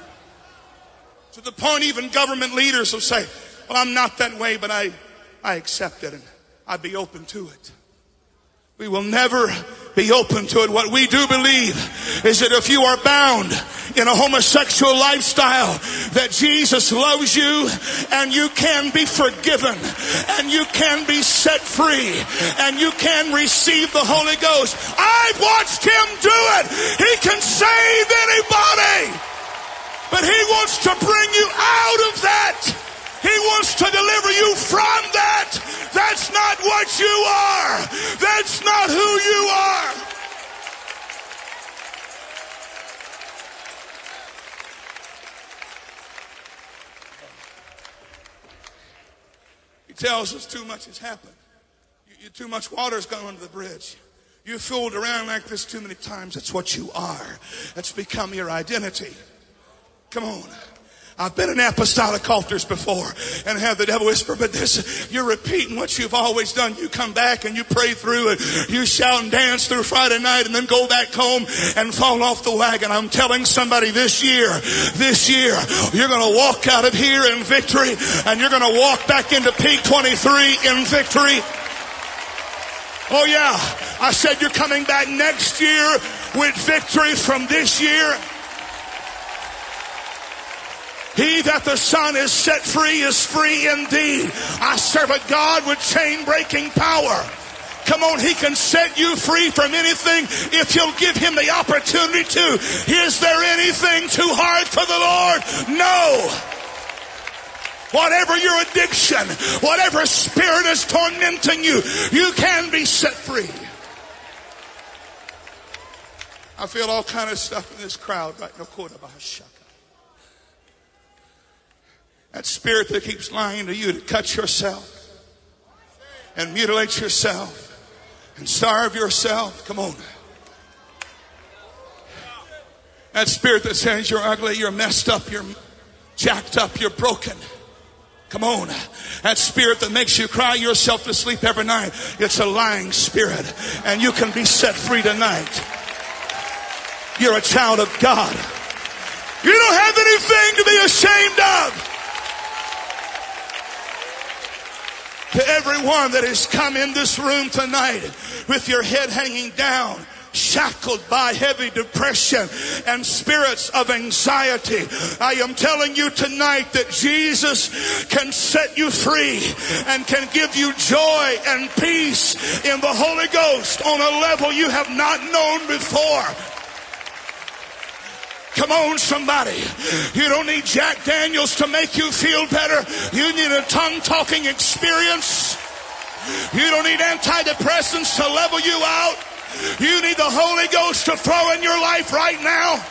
To the point even government leaders will say, well, I'm not that way, but I, I accept it and I'd be open to it. We will never be open to it. What we do believe is that if you are bound in a homosexual lifestyle, that Jesus loves you and you can be forgiven and you can be set free and you can receive the Holy Ghost. I've watched him do it. He can save anybody, but he wants to bring you out of that. He wants to deliver you from that. That's not what you are. That's not who you are. He tells us too much has happened. You, you, too much water has gone under the bridge. You fooled around like this too many times. That's what you are. That's become your identity. Come on. I've been in apostolic altars before and have the devil whisper, but this, you're repeating what you've always done. You come back and you pray through and you shout and dance through Friday night and then go back home and fall off the wagon. I'm telling somebody this year, this year, you're going to walk out of here in victory and you're going to walk back into peak 23 in victory. Oh yeah, I said you're coming back next year with victory from this year. He that the Son is set free is free indeed. I serve a God with chain breaking power. Come on, He can set you free from anything if you'll give Him the opportunity to. Is there anything too hard for the Lord? No. Whatever your addiction, whatever spirit is tormenting you, you can be set free. I feel all kind of stuff in this crowd right now. That spirit that keeps lying to you to cut yourself and mutilate yourself and starve yourself. Come on. That spirit that says you're ugly, you're messed up, you're jacked up, you're broken. Come on. That spirit that makes you cry yourself to sleep every night, it's a lying spirit. And you can be set free tonight. You're a child of God. You don't have anything to be ashamed of. To everyone that has come in this room tonight with your head hanging down shackled by heavy depression and spirits of anxiety. I am telling you tonight that Jesus can set you free and can give you joy and peace in the Holy Ghost on a level you have not known before. Come on, somebody. You don't need Jack Daniels to make you feel better. You need a tongue talking experience. You don't need antidepressants to level you out. You need the Holy Ghost to flow in your life right now.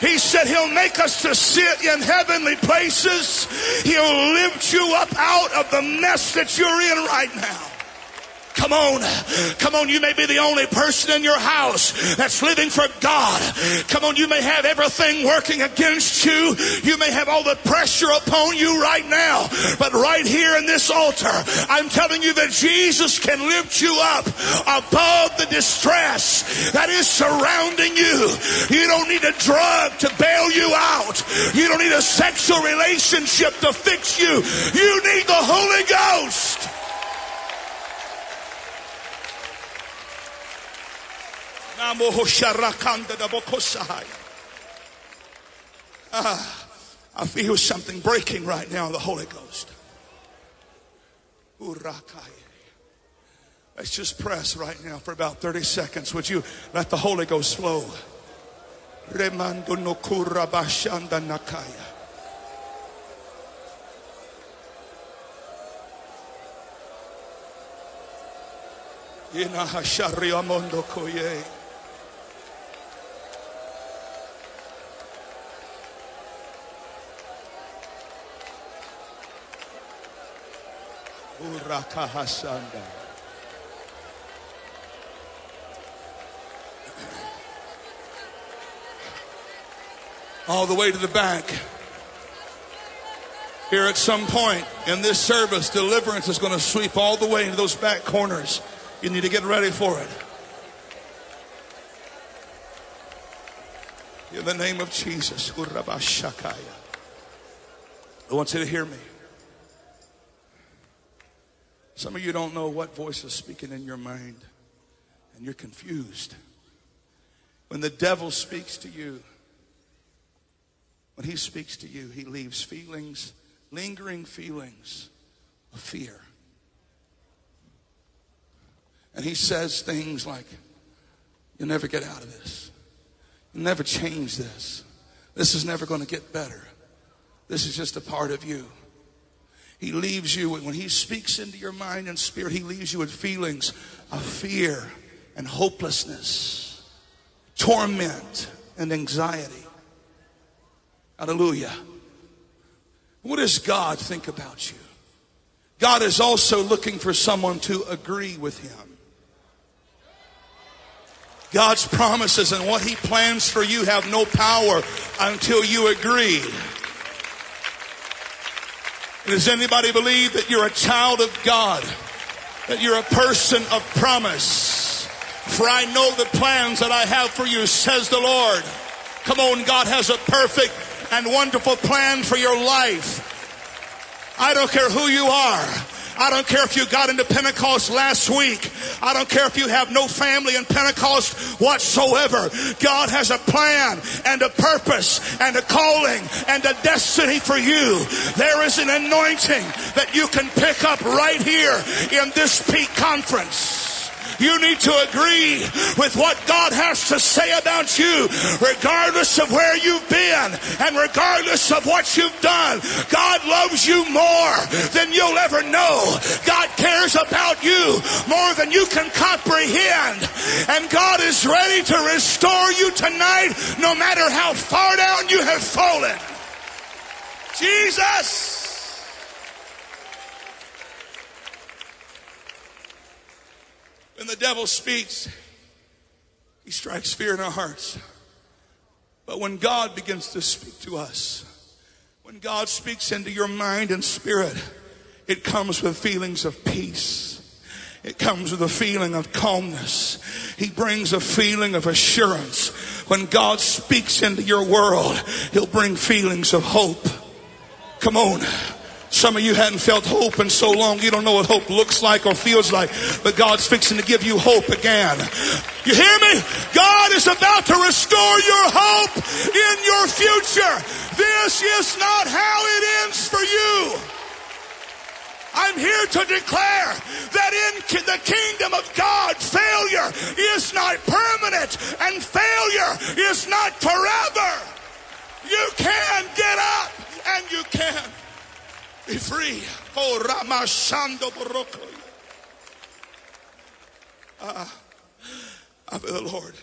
He said he'll make us to sit in heavenly places. He'll lift you up out of the mess that you're in right now. Come on. Come on. You may be the only person in your house that's living for God. Come on. You may have everything working against you. You may have all the pressure upon you right now. But right here in this altar, I'm telling you that Jesus can lift you up above the distress that is surrounding you. You don't need a drug to bail you out. You don't need a sexual relationship to fix you. You need the Holy Ghost. Ah, I feel something breaking right now the Holy Ghost. Let's just press right now for about 30 seconds. Would you let the Holy Ghost flow? Remando nakaya. All the way to the back. Here at some point in this service, deliverance is going to sweep all the way into those back corners. You need to get ready for it. In the name of Jesus. I want you to hear me. Some of you don't know what voice is speaking in your mind, and you're confused. When the devil speaks to you, when he speaks to you, he leaves feelings, lingering feelings of fear. And he says things like, You'll never get out of this. You'll never change this. This is never going to get better. This is just a part of you. He leaves you, when He speaks into your mind and spirit, He leaves you with feelings of fear and hopelessness, torment and anxiety. Hallelujah. What does God think about you? God is also looking for someone to agree with Him. God's promises and what He plans for you have no power until you agree. Does anybody believe that you're a child of God? That you're a person of promise? For I know the plans that I have for you, says the Lord. Come on, God has a perfect and wonderful plan for your life. I don't care who you are. I don't care if you got into Pentecost last week. I don't care if you have no family in Pentecost whatsoever. God has a plan and a purpose and a calling and a destiny for you. There is an anointing that you can pick up right here in this peak conference. You need to agree with what God has to say about you, regardless of where you've been and regardless of what you've done. God loves you more than you'll ever know. God cares about you more than you can comprehend. And God is ready to restore you tonight, no matter how far down you have fallen. Jesus! When the devil speaks, he strikes fear in our hearts. But when God begins to speak to us, when God speaks into your mind and spirit, it comes with feelings of peace. It comes with a feeling of calmness. He brings a feeling of assurance. When God speaks into your world, He'll bring feelings of hope. Come on. Some of you hadn't felt hope in so long, you don't know what hope looks like or feels like, but God's fixing to give you hope again. You hear me? God is about to restore your hope in your future. This is not how it ends for you. I'm here to declare that in the kingdom of God, failure is not permanent and failure is not forever. You can get up and you can be free. Oh, Ramashando Boroko. Ah, I feel the Lord.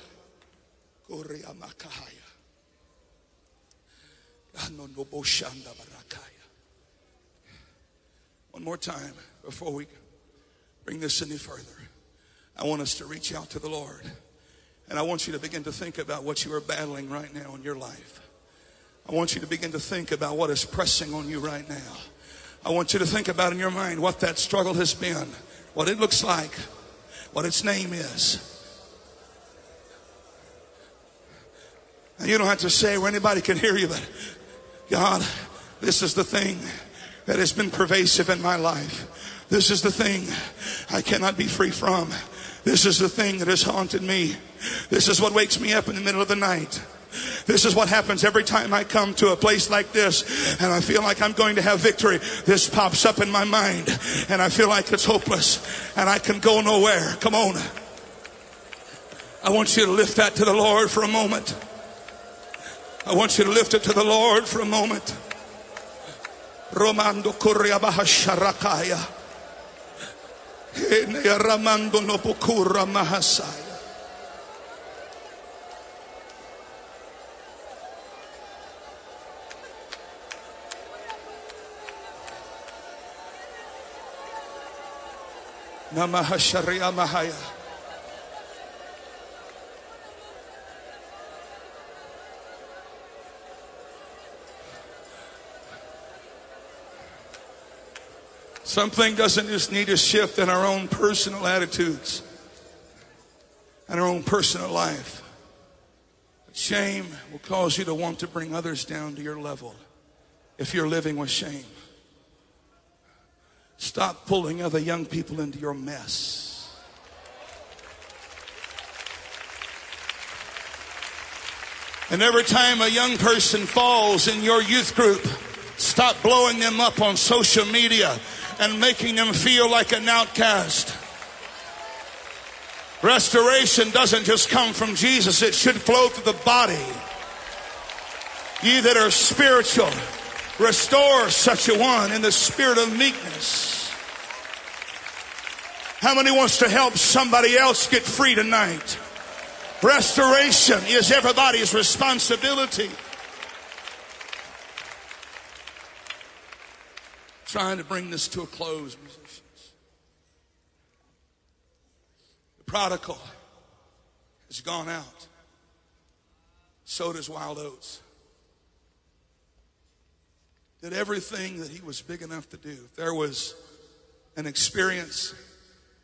One more time before we bring this any further. I want us to reach out to the Lord. And I want you to begin to think about what you are battling right now in your life. I want you to begin to think about what is pressing on you right now. I want you to think about in your mind what that struggle has been, what it looks like, what its name is. And you don't have to say where anybody can hear you, but God, this is the thing that has been pervasive in my life. This is the thing I cannot be free from. This is the thing that has haunted me. This is what wakes me up in the middle of the night. This is what happens every time I come to a place like this and I feel like I'm going to have victory. This pops up in my mind and I feel like it's hopeless and I can go nowhere. Come on. I want you to lift that to the Lord for a moment. I want you to lift it to the Lord for a moment. Romando. Ramando Mahasaya. Namahasharia Mahaya. Something doesn't just need a shift in our own personal attitudes and our own personal life. Shame will cause you to want to bring others down to your level if you're living with shame. Stop pulling other young people into your mess. And every time a young person falls in your youth group, stop blowing them up on social media and making them feel like an outcast. Restoration doesn't just come from Jesus, it should flow through the body. Ye that are spiritual, restore such a one in the spirit of meekness. How many wants to help somebody else get free tonight? Restoration is everybody's responsibility. Trying to bring this to a close, musicians. The prodigal has gone out. So does wild oats. did everything that he was big enough to do. If there was an experience,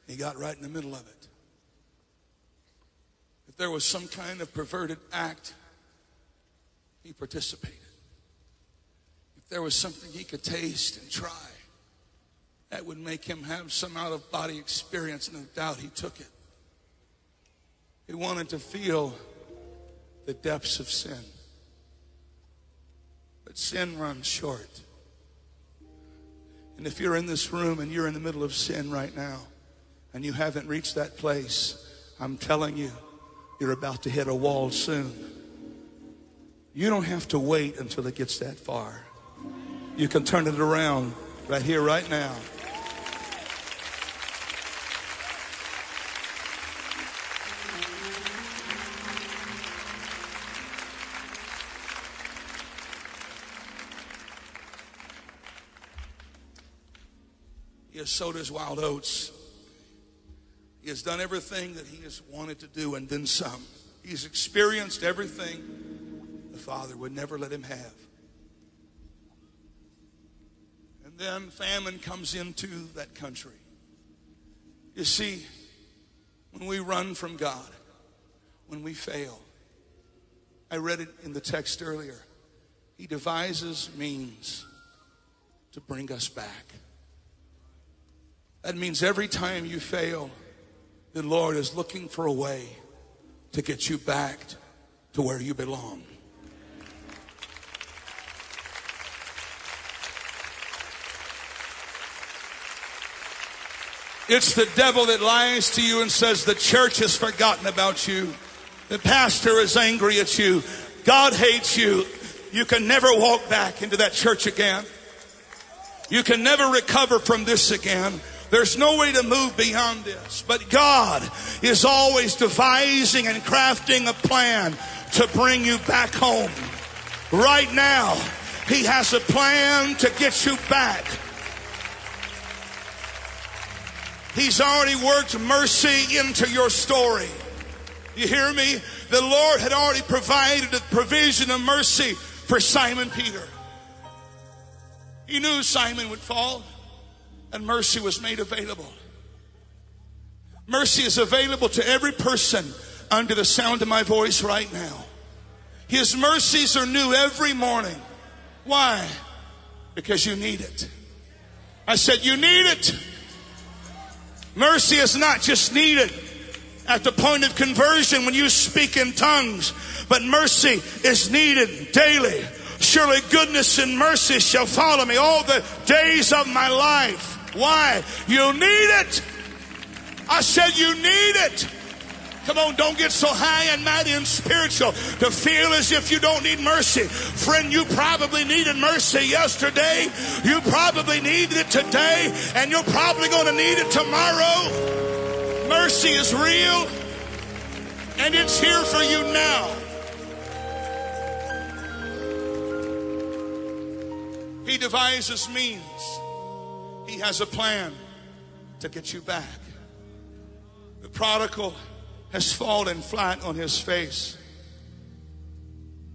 he got right in the middle of it. If there was some kind of perverted act, he participated. If there was something he could taste and try, that would make him have some out of body experience, no doubt he took it. He wanted to feel the depths of sin. But sin runs short. And if you're in this room and you're in the middle of sin right now and you haven't reached that place, I'm telling you, you're about to hit a wall soon. You don't have to wait until it gets that far. You can turn it around right here, right now. Has sowed wild oats. He has done everything that he has wanted to do and then some. He's experienced everything the Father would never let him have. And then famine comes into that country. You see, when we run from God, when we fail, I read it in the text earlier. He devises means to bring us back. That means every time you fail, the Lord is looking for a way to get you back to where you belong. It's the devil that lies to you and says the church has forgotten about you. The pastor is angry at you. God hates you. You can never walk back into that church again. You can never recover from this again. There's no way to move beyond this. But God is always devising and crafting a plan to bring you back home. Right now, He has a plan to get you back. He's already worked mercy into your story. You hear me? The Lord had already provided a provision of mercy for Simon Peter. He knew Simon would fall and mercy was made available. Mercy is available to every person under the sound of my voice right now. His mercies are new every morning. Why? Because you need it. I said, You need it. Mercy is not just needed at the point of conversion when you speak in tongues, but mercy is needed daily. Surely goodness and mercy shall follow me all the days of my life. Why? You need it. I said you need it. Come on, don't get so high and mighty and spiritual to feel as if you don't need mercy. Friend, you probably needed mercy yesterday. You probably needed it today, and you're probably going to need it tomorrow. Mercy is real, and it's here for you now. He devises means he has a plan to get you back. The prodigal has fallen flat on his face.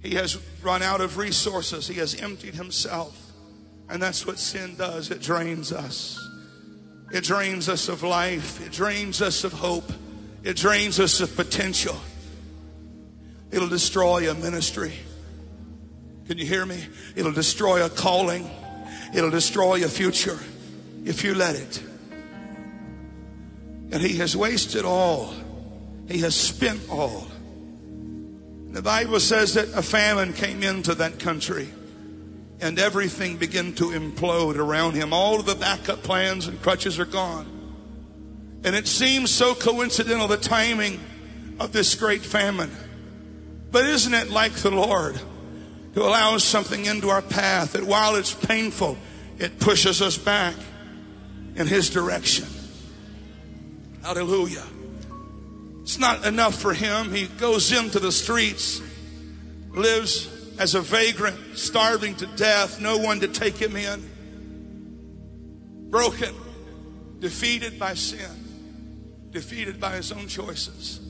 He has run out of resources. He has emptied himself. And that's what sin does. It drains us. It drains us of life. It drains us of hope. It drains us of potential. It'll destroy a ministry. Can you hear me? It'll destroy a calling. It'll destroy a future if you let it. And he has wasted all. He has spent all. The Bible says that a famine came into that country and everything began to implode around him. All of the backup plans and crutches are gone. And it seems so coincidental, the timing of this great famine. But isn't it like the Lord who allows something into our path that while it's painful, it pushes us back? In His direction. Hallelujah. It's not enough for him. He goes into the streets, lives as a vagrant, starving to death, no one to take him in. Broken, defeated by sin, defeated by his own choices.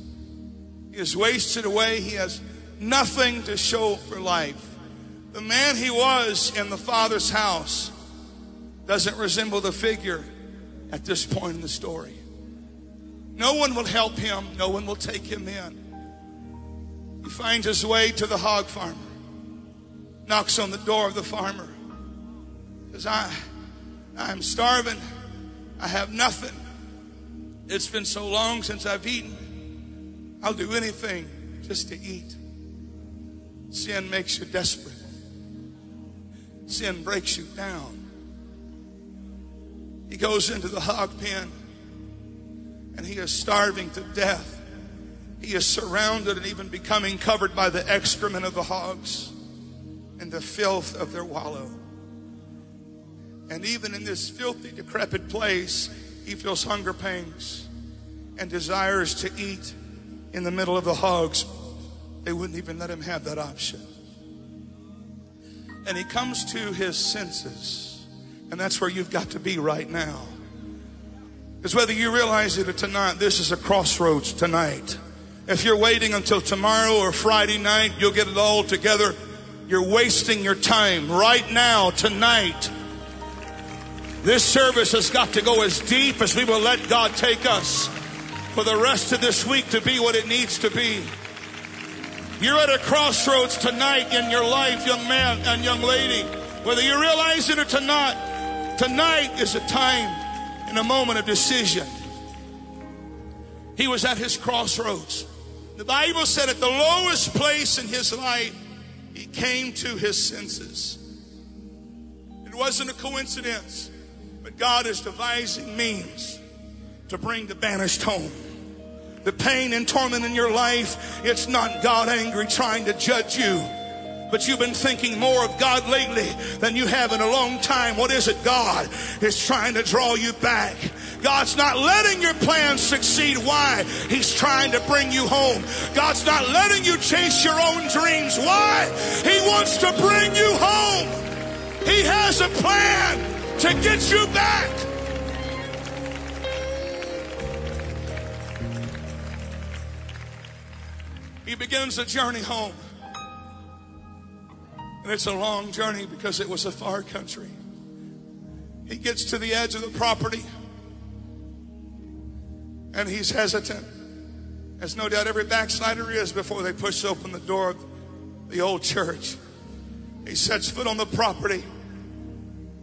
He is wasted away. He has nothing to show for life. The man he was in the Father's house doesn't resemble the figure at this point in the story. No one will help him, no one will take him in. He finds his way to the hog farmer, knocks on the door of the farmer, says, I, I'm starving, I have nothing. It's been so long since I've eaten. I'll do anything just to eat. Sin makes you desperate. Sin breaks you down. He goes into the hog pen and he is starving to death. He is surrounded and even becoming covered by the excrement of the hogs and the filth of their wallow. And even in this filthy, decrepit place, he feels hunger pangs and desires to eat in the middle of the hogs. They wouldn't even let him have that option. And he comes to his senses. And that's where you've got to be right now. Because whether you realize it or not, this is a crossroads tonight. If you're waiting until tomorrow or Friday night, you'll get it all together. You're wasting your time right now, tonight. This service has got to go as deep as we will let God take us for the rest of this week to be what it needs to be. You're at a crossroads tonight in your life, young man and young lady. Whether you realize it or not, tonight is a time and a moment of decision. He was at his crossroads. The Bible said at the lowest place in his life, he came to his senses. It wasn't a coincidence, but God is devising means to bring the banished home the pain and torment in your life, it's not God angry trying to judge you. But you've been thinking more of God lately than you have in a long time. What is it? God is trying to draw you back. God's not letting your plans succeed. Why? He's trying to bring you home. God's not letting you chase your own dreams. Why? He wants to bring you home. He has a plan to get you back. He begins the journey home. And it's a long journey because it was a far country. He gets to the edge of the property and he's hesitant, as no doubt every backslider is before they push open the door of the old church. He sets foot on the property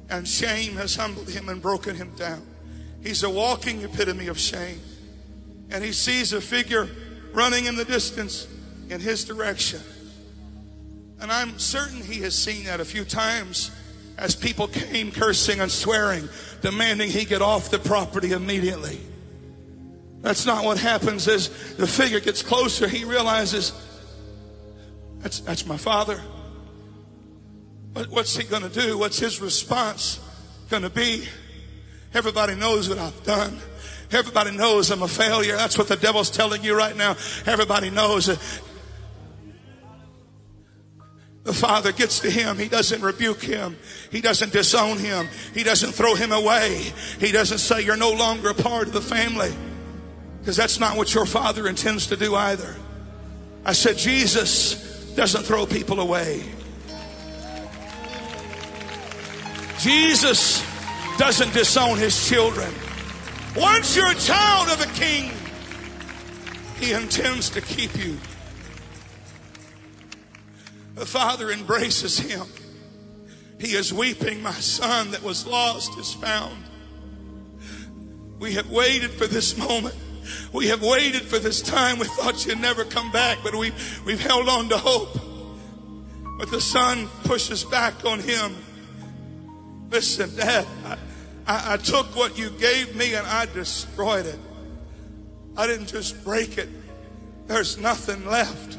and shame has humbled him and broken him down. He's a walking epitome of shame. And he sees a figure running in the distance in his direction. And I'm certain he has seen that a few times as people came cursing and swearing, demanding he get off the property immediately. That's not what happens as the figure gets closer. He realizes that's, that's my father. What, what's he going to do? What's his response going to be? Everybody knows what I've done. Everybody knows I'm a failure. That's what the devil's telling you right now. Everybody knows the father gets to him. He doesn't rebuke him. He doesn't disown him. He doesn't throw him away. He doesn't say you're no longer a part of the family. Because that's not what your father intends to do either. I said, Jesus doesn't throw people away. Jesus doesn't disown his children. Once you're a child of a king, he intends to keep you. The father embraces him. He is weeping, my son that was lost is found. We have waited for this moment. We have waited for this time. We thought you'd never come back, but we've, we've held on to hope. But the son pushes back on him. Listen, Dad, I, I, I took what you gave me and I destroyed it. I didn't just break it. There's nothing left.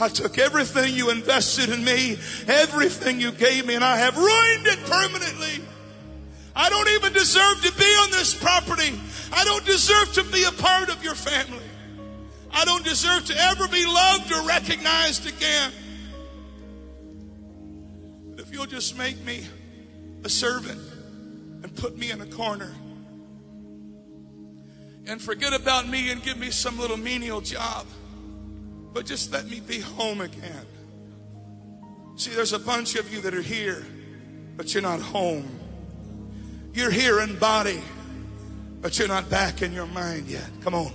I took everything you invested in me, everything you gave me, and I have ruined it permanently. I don't even deserve to be on this property. I don't deserve to be a part of your family. I don't deserve to ever be loved or recognized again. But if you'll just make me a servant and put me in a corner and forget about me and give me some little menial job but just let me be home again. See, there's a bunch of you that are here, but you're not home. You're here in body, but you're not back in your mind yet. Come on.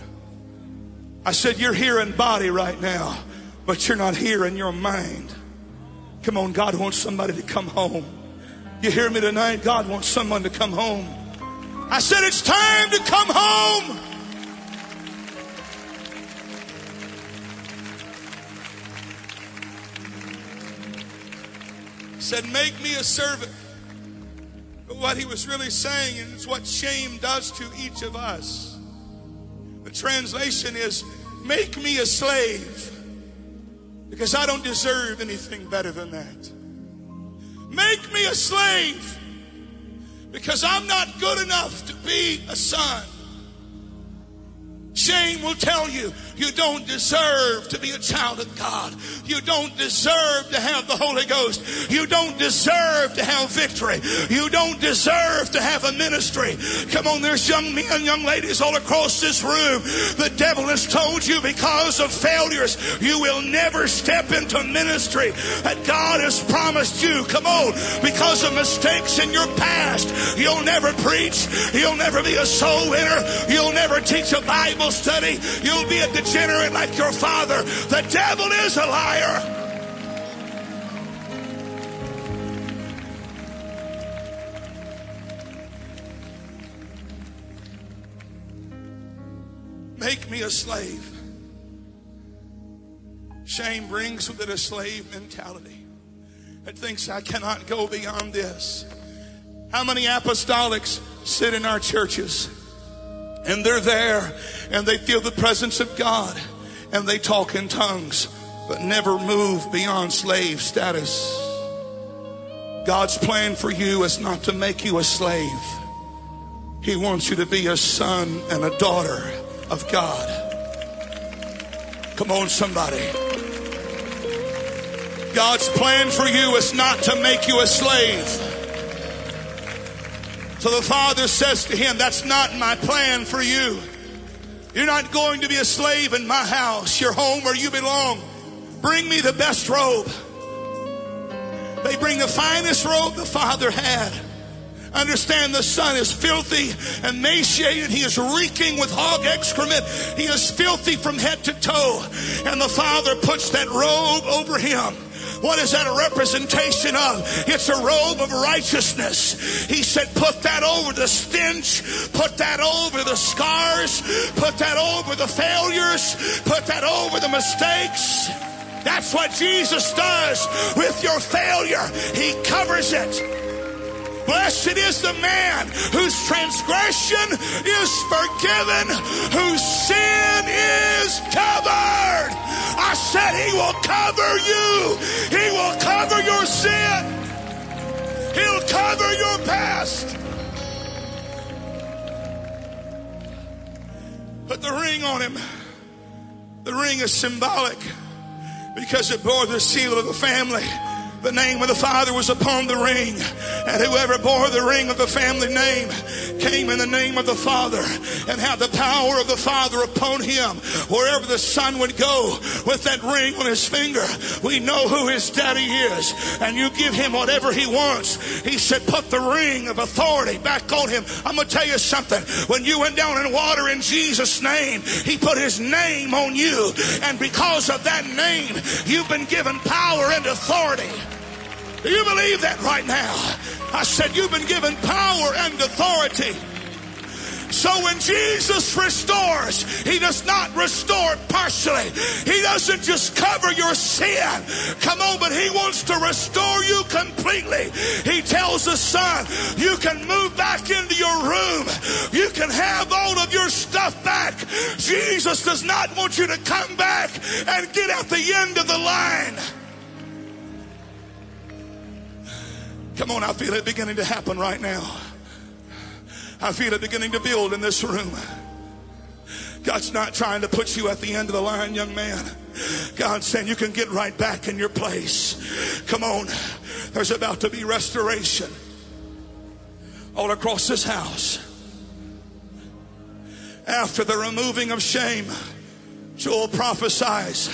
I said, You're here in body right now, but you're not here in your mind. Come on, God wants somebody to come home. You hear me tonight? God wants someone to come home. I said, It's time to come home. Said, Make me a servant. But what he was really saying, it's what shame does to each of us. The translation is, Make me a slave. Because I don't deserve anything better than that. Make me a slave. Because I'm not good enough to be a son. Shame will tell you you don't deserve to be a child of God. You don't deserve to have the Holy Ghost. You don't deserve to have victory. You don't deserve to have a ministry. Come on, there's young men, young ladies all across this room. The devil has told you because of failures, you will never step into ministry that God has promised you. Come on, because of mistakes in your past, you'll never preach. You'll never be a soul winner. You'll never teach a Bible study, you'll be a degenerate like your father. The devil is a liar. Make me a slave. Shame brings with it a slave mentality that thinks I cannot go beyond this. How many apostolics sit in our churches? And they're there and they feel the presence of God and they talk in tongues, but never move beyond slave status. God's plan for you is not to make you a slave. He wants you to be a son and a daughter of God. Come on, somebody. God's plan for you is not to make you a slave. So the father says to him, That's not my plan for you. You're not going to be a slave in my house, your home where you belong. Bring me the best robe. They bring the finest robe the father had. Understand the son is filthy, emaciated. He is reeking with hog excrement. He is filthy from head to toe. And the father puts that robe over him. What is that a representation of? It's a robe of righteousness. He said, put that over the stench, put that over the scars, put that over the failures, put that over the mistakes. That's what Jesus does with your failure. He covers it. Blessed is the man whose transgression is forgiven, whose sin is covered. I said he will cover you. He will cover your sin. He'll cover your past. Put the ring on him. The ring is symbolic because it bore the seal of the family. The name of the Father was upon the ring, and whoever bore the ring of the family name came in the name of the Father and had the power of the Father upon him. Wherever the Son would go with that ring on his finger, we know who his daddy is, and you give him whatever he wants. He said, Put the ring of authority back on him. I'm going to tell you something. When you went down in water in Jesus' name, he put his name on you, and because of that name, you've been given power and authority. Do you believe that right now? I said, You've been given power and authority. So when Jesus restores, He does not restore partially. He doesn't just cover your sin. Come on, but He wants to restore you completely. He tells the son, you can move back into your room. You can have all of your stuff back. Jesus does not want you to come back and get at the end of the line. Come on, I feel it beginning to happen right now. I feel it beginning to build in this room. God's not trying to put you at the end of the line, young man. God's saying you can get right back in your place. Come on. There's about to be restoration all across this house. After the removing of shame, Joel prophesies,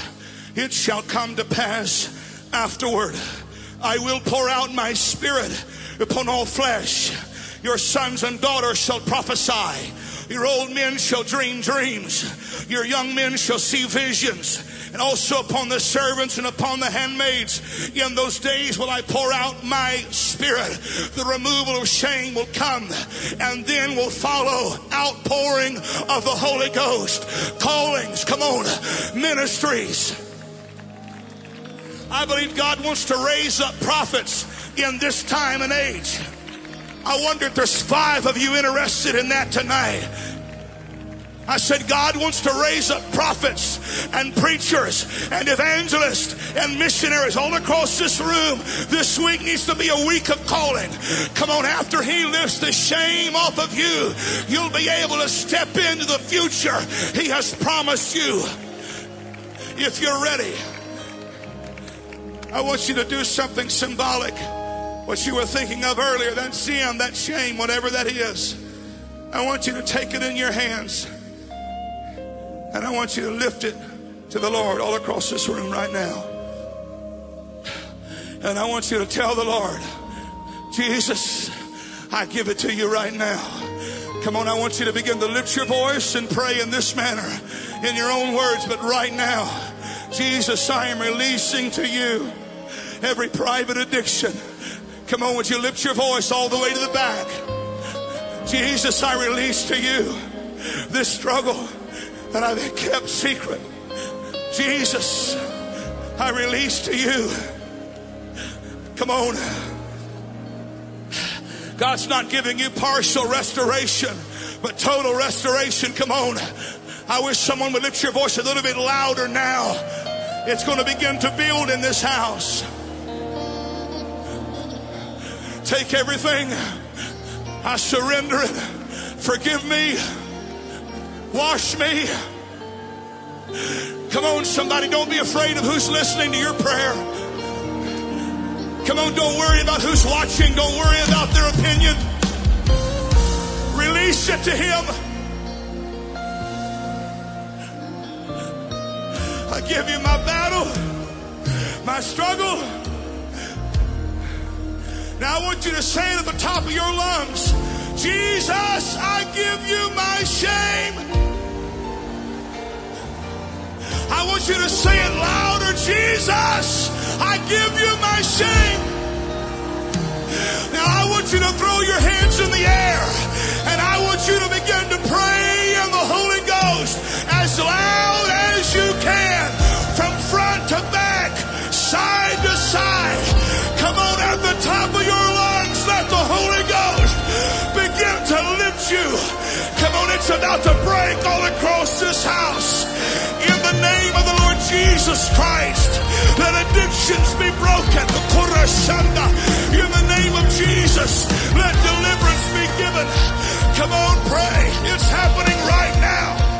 it shall come to pass afterward I will pour out my spirit upon all flesh. Your sons and daughters shall prophesy. Your old men shall dream dreams. Your young men shall see visions. And also upon the servants and upon the handmaids. In those days will I pour out my spirit. The removal of shame will come. And then will follow outpouring of the Holy Ghost. Callings, come on, ministries. I believe God wants to raise up prophets in this time and age. I wonder if there's five of you interested in that tonight. I said, God wants to raise up prophets and preachers and evangelists and missionaries all across this room. This week needs to be a week of calling. Come on, after He lifts the shame off of you, you'll be able to step into the future He has promised you. If you're ready, I want you to do something symbolic what you were thinking of earlier, that sin, that shame, whatever that is. I want you to take it in your hands and I want you to lift it to the Lord all across this room right now. And I want you to tell the Lord, Jesus, I give it to you right now. Come on, I want you to begin to lift your voice and pray in this manner, in your own words, but right now, Jesus, I am releasing to you every private addiction Come on, would you lift your voice all the way to the back? Jesus, I release to you this struggle that I've kept secret. Jesus, I release to you. Come on. God's not giving you partial restoration, but total restoration. Come on. I wish someone would lift your voice a little bit louder now. It's going to begin to build in this house. Take everything. I surrender it. Forgive me. Wash me. Come on, somebody, don't be afraid of who's listening to your prayer. Come on, don't worry about who's watching. Don't worry about their opinion. Release it to Him. I give you my battle, my struggle. Now I want you to say it at the top of your lungs Jesus, I give you my shame. I want you to say it louder Jesus, I give you my shame. Now I want you to throw your hands in the air and I want you to begin to pray about to break all across this house. In the name of the Lord Jesus Christ, let addictions be broken. In the name of Jesus, let deliverance be given. Come on, pray. It's happening right now.